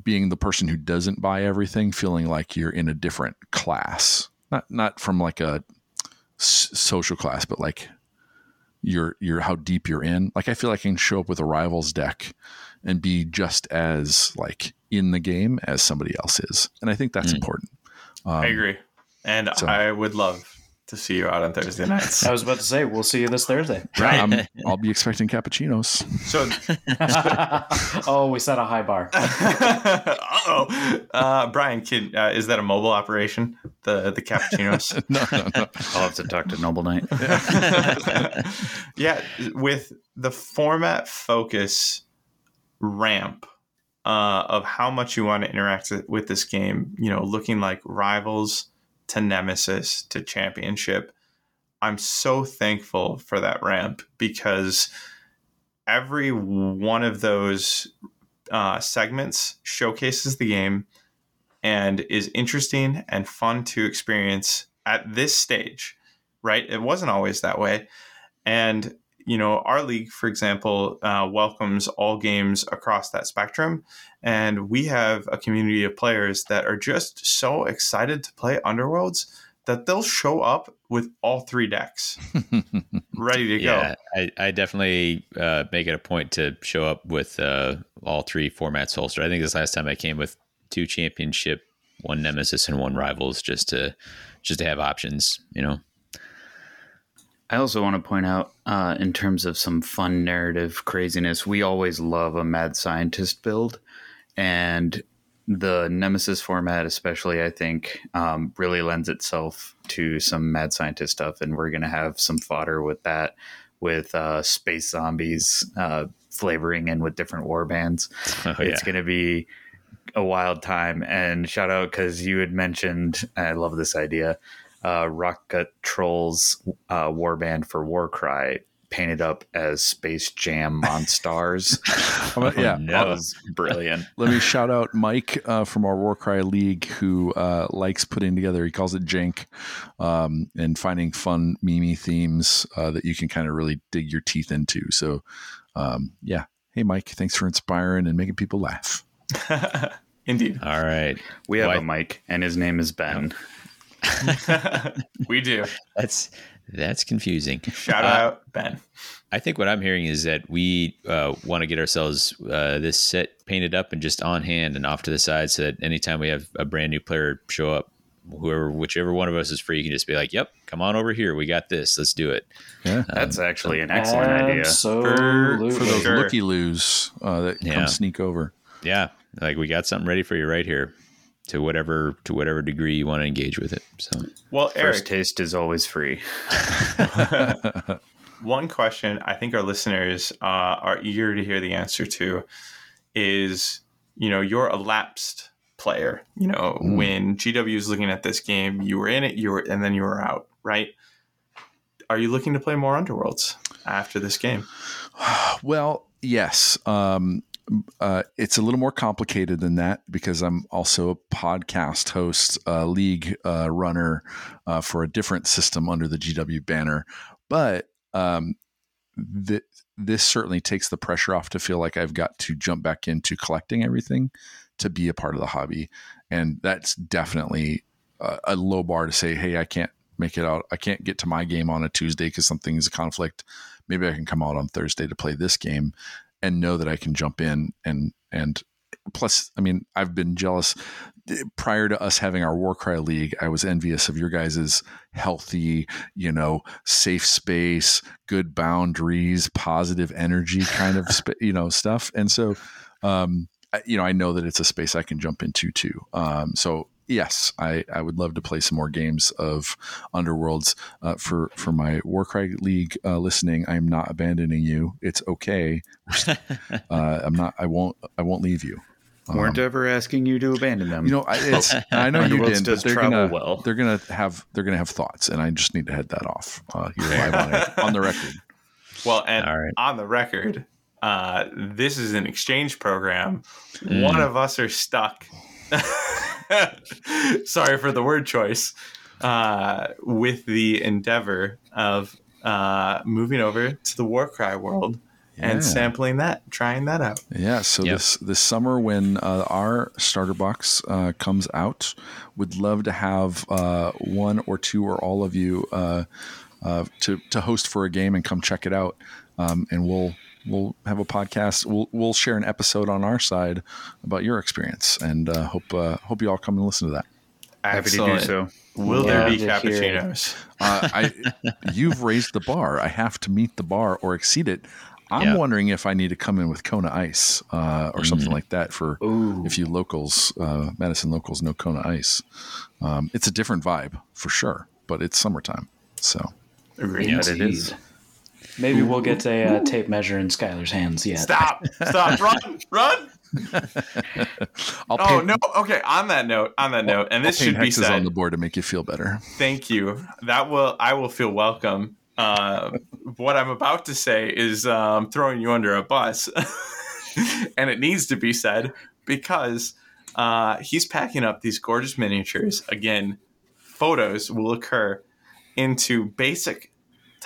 being the person who doesn't buy everything, feeling like you're in a different class, not not from like a s- social class, but like you're you're how deep you're in. Like I feel like I can show up with a rivals deck and be just as like in the game as somebody else is, and I think that's mm. important.
Um, I agree, and so. I would love to see you out on Thursday nights.
I was about to say we'll see you this Thursday.
Right, i will be expecting cappuccinos.
So,
oh, we set a high bar.
oh, uh, Brian, can, uh, is that a mobile operation? The the cappuccinos?
no, no, no. I'll have to talk to Noble Knight.
yeah, with the format focus ramp uh, of how much you want to interact with this game, you know, looking like rivals to nemesis to championship. I'm so thankful for that ramp because every one of those uh, segments showcases the game and is interesting and fun to experience at this stage, right? It wasn't always that way. And, you know, our league, for example, uh, welcomes all games across that spectrum. And we have a community of players that are just so excited to play Underworlds that they'll show up with all three decks ready to yeah,
go. I, I definitely uh, make it a point to show up with uh, all three formats holster. I think this last time I came with two championship, one nemesis, and one rivals, just to just to have options. You know.
I also want to point out, uh, in terms of some fun narrative craziness, we always love a mad scientist build, and the Nemesis format, especially, I think, um, really lends itself to some mad scientist stuff, and we're going to have some fodder with that, with uh, space zombies uh, flavoring in with different war bands. Oh, it's going to be a wild time. And shout out because you had mentioned, I love this idea, uh, Rockgut Trolls uh, warband for Warcry painted up as Space Jam Monstars.
oh, yeah,
no. that was brilliant.
Let me shout out Mike uh, from our Warcry League who uh, likes putting together. He calls it jank, um, and finding fun mimi themes uh, that you can kind of really dig your teeth into. So, um, yeah. Hey, Mike, thanks for inspiring and making people laugh.
Indeed.
All right.
We have a Mike, and his name is Ben.
we do.
That's that's confusing.
Shout uh, out Ben.
I think what I'm hearing is that we uh, want to get ourselves uh, this set painted up and just on hand and off to the side, so that anytime we have a brand new player show up, whoever, whichever one of us is free, you can just be like, "Yep, come on over here. We got this. Let's do it."
Yeah, um, that's actually an excellent idea
for, for those sure. looky loos uh, that yeah. come sneak over.
Yeah, like we got something ready for you right here to whatever to whatever degree you want to engage with it. So,
well, Eric,
first taste is always free.
One question I think our listeners uh, are eager to hear the answer to is, you know, you're a lapsed player. You know, mm. when GW is looking at this game, you were in it, you were, and then you were out, right? Are you looking to play more Underworlds after this game?
Well, yes. Um, uh, it's a little more complicated than that because I'm also a podcast host, uh, league uh, runner uh, for a different system under the GW banner. But um, th- this certainly takes the pressure off to feel like I've got to jump back into collecting everything to be a part of the hobby. And that's definitely a, a low bar to say, hey, I can't make it out. I can't get to my game on a Tuesday because something's a conflict. Maybe I can come out on Thursday to play this game and know that I can jump in and and plus I mean I've been jealous prior to us having our Warcry League, I was envious of your guys's healthy, you know, safe space, good boundaries, positive energy kind of, sp- you know, stuff. And so, um, you know, I know that it's a space I can jump into too. Um, so yes, I, I would love to play some more games of Underworlds. Uh, for for my Warcry League uh, listening, I am not abandoning you. It's okay. uh, I'm not. I won't. I won't leave you.
Um, Weren't ever asking you to abandon them.
You know, I, it's, I know you didn't. but they're gonna well. they're gonna have they're gonna have thoughts, and I just need to head that off. Uh, you're live on, it, on the record.
Well, and right. on the record, uh, this is an exchange program. Mm. One of us are stuck sorry for the word choice, uh, with the endeavor of uh, moving over to the Warcry world yeah. and sampling that, trying that out.
Yeah. So yep. this this summer, when uh, our starter box uh, comes out, would love to have uh, one or two or all of you uh, uh, to to host for a game and come check it out, um, and we'll we'll have a podcast. We'll we'll share an episode on our side about your experience, and uh, hope uh, hope you all come and listen to that.
Happy to do so.
Will there be cappuccinos?
Uh, I, you've raised the bar. I have to meet the bar or exceed it. I'm yeah. wondering if I need to come in with Kona Ice uh, or something mm. like that for Ooh. if you locals, uh, Madison locals know Kona Ice. Um, it's a different vibe for sure, but it's summertime, so.
Agreed. Yeah, it is. Maybe we'll get a uh, tape measure in Skylar's hands yet.
Stop! Stop! run! Run! oh paint, no! Okay. On that note, on that note, and this should be said
on the board to make you feel better.
Thank you. That will I will feel welcome uh, what I'm about to say is um, throwing you under a bus, and it needs to be said because uh, he's packing up these gorgeous miniatures. Again, photos will occur into basic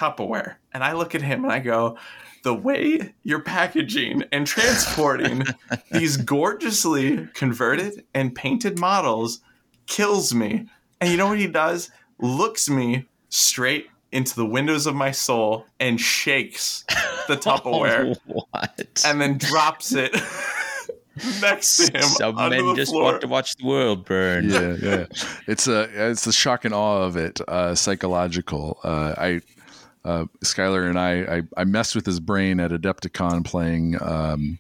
Tupperware, and I look at him and I go, the way you're packaging and transporting these gorgeously converted and painted models kills me. And you know what he does? Looks me straight into the windows of my soul and shakes the Tupperware.
what?
And then drops it next to him.
Some
onto
men
the
just
floor.
want to watch the world burn.
yeah, yeah. It's a it's the shock and awe of it, uh, psychological. Uh, I, uh, Skylar and I, I, I messed with his brain at Adepticon playing um,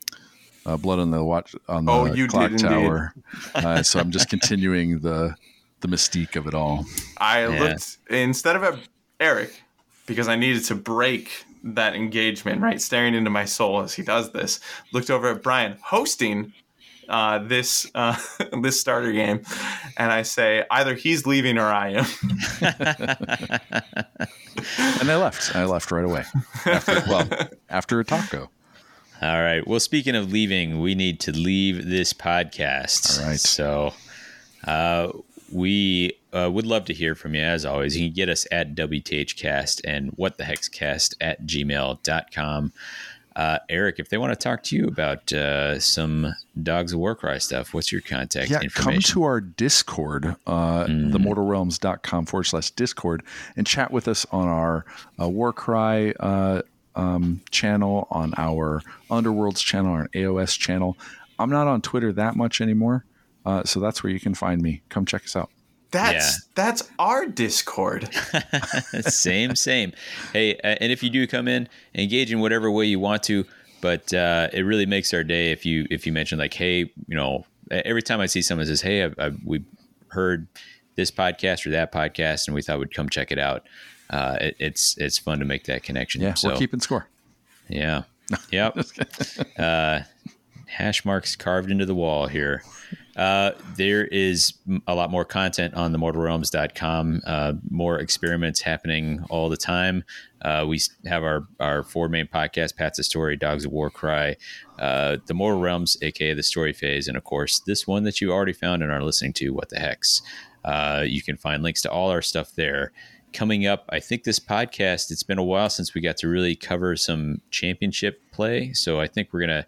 uh, Blood on the Watch on the
Oh, you
Clock
did.
Tower. Uh, so I'm just continuing the the mystique of it all.
I
Yeah.
looked instead of at Eric because I needed to break that engagement, right? Staring into my soul as he does this. Looked over at Brian hosting uh, this uh, this starter game, and I say either he's leaving or I am.
And I left. I left right away. After, well, after a taco.
All right. Well, speaking of leaving, we need to leave this podcast.
All right.
So uh, we uh, would love to hear from you as always. You can get us at WTHcast and what the heck's cast at gmail.com. Uh, Eric, if they want to talk to you about uh, some Dogs of Warcry stuff, what's your contact
yeah, come to our Discord, uh, themortalrealms.com forward slash Discord, and chat with us on our uh, Warcry uh, um, channel, on our Underworlds channel, our AOS channel. I'm not on Twitter that much anymore, uh, so that's where you can find me. Come check us out.
That's
Yeah.
that's our Discord.
same, same. Hey, uh, and if you do come in, engage in whatever way you want to, but uh, it really makes our day if you if you mention like, hey, you know, every time I see someone says, hey, I, I, we heard this podcast or that podcast, and we thought we'd come check it out. Uh, it, it's it's fun to make that connection.
Yeah,
so
we're keeping score.
yeah, yep. uh, hash marks carved into the wall here. Uh, there is a lot more content on the mortalrealms.com, uh, more experiments happening all the time. Uh, we have our, our four main podcasts Pat's a Story, Dogs of War Cry, uh, The Mortal Realms, aka The Story Phase, and of course, this one that you already found and are listening to, What the Hex. Uh, you can find links to all our stuff there. Coming up, I think this podcast, it's been a while since we got to really cover some championship play. So I think we're going to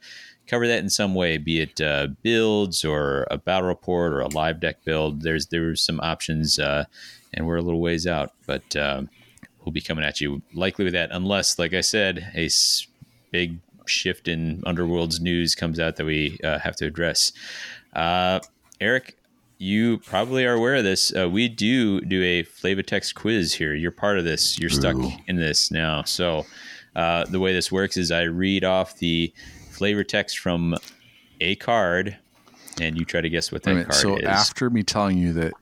cover that in some way, be it uh, builds or a battle report or a live deck build. There's there's some options, uh, and we're a little ways out, but um, we'll be coming at you likely with that, unless, like I said, a big shift in Underworld's news comes out that we uh, have to address. Uh, Eric, you probably are aware of this. Uh, we do do a Flavatext quiz here. You're part of this. You're stuck
Ooh.
in this now. So uh, the way this works is I read off the flavor text from a card, and you try to guess what
Wait
that
minute.
card
So
is.
So after me telling you that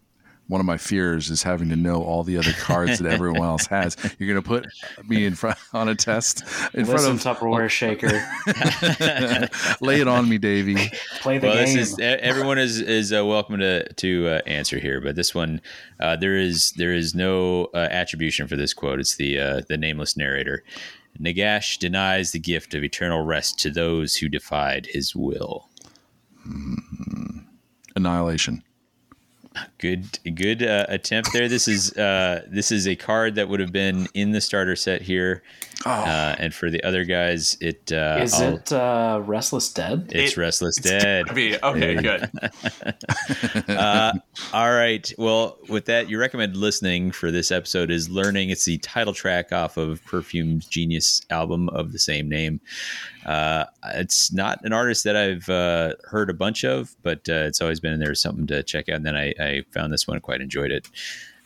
one of my fears is having to know all the other cards that everyone else has, you're going to put me in front on a test in
Listen,
front of
Tupperware shaker.
of. lay it on me, Davey.
Play the
well,
game.
this is everyone is is uh, welcome to to uh, answer here, but this one uh, there is there is no uh, attribution for this quote. It's the uh, the nameless narrator. Nagash denies the gift of eternal rest to those who defied his will. Mm-hmm.
Annihilation.
Good, good uh, attempt there. This is uh, this is a card that would have been in the starter set here,
Oh,
uh, and for the other guys, it uh,
is
I'll-
it uh, Restless Dead?
It's
It-
Restless Dead.
Gotta be- okay, good.
uh, all right. Well, with that, your recommend listening for this episode is Learning. It's the title track off of Perfume's Genius album of the same name. Uh, it's not an artist that I've uh, heard a bunch of, but uh, it's always been in there something to check out. And then I, I found this one and quite enjoyed it.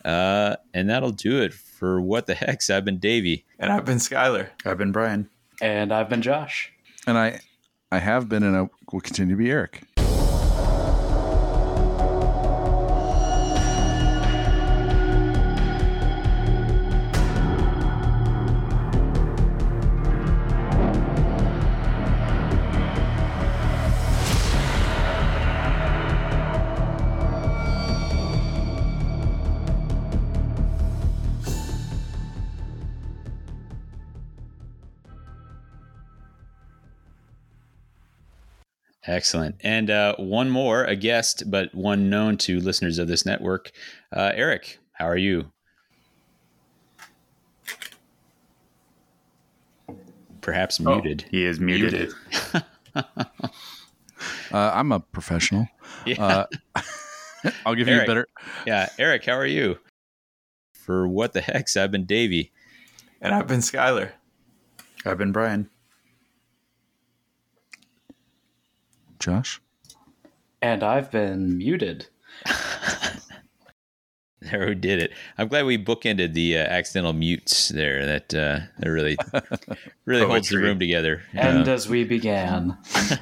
Uh, and that'll do it for What the Hex. I've been Davey.
And I've been Skylar.
I've been Brian.
And I've been Josh.
and I, I have been, and I will continue to be Eric.
Excellent. And uh, one more, a guest, but one known to listeners of this network. Uh, Eric, how are you? Perhaps
oh,
muted.
He is muted. muted.
uh, I'm a professional. Yeah. Uh, I'll give Eric, you a better.
Yeah. Eric, how are you? For what the heck? I've been Davey.
And I've been Skyler.
I've been Brian.
Josh.
And I've been muted.
there we did it. I'm glad we bookended the uh, accidental mutes there. That uh, that really really holds the room together.
And as we began.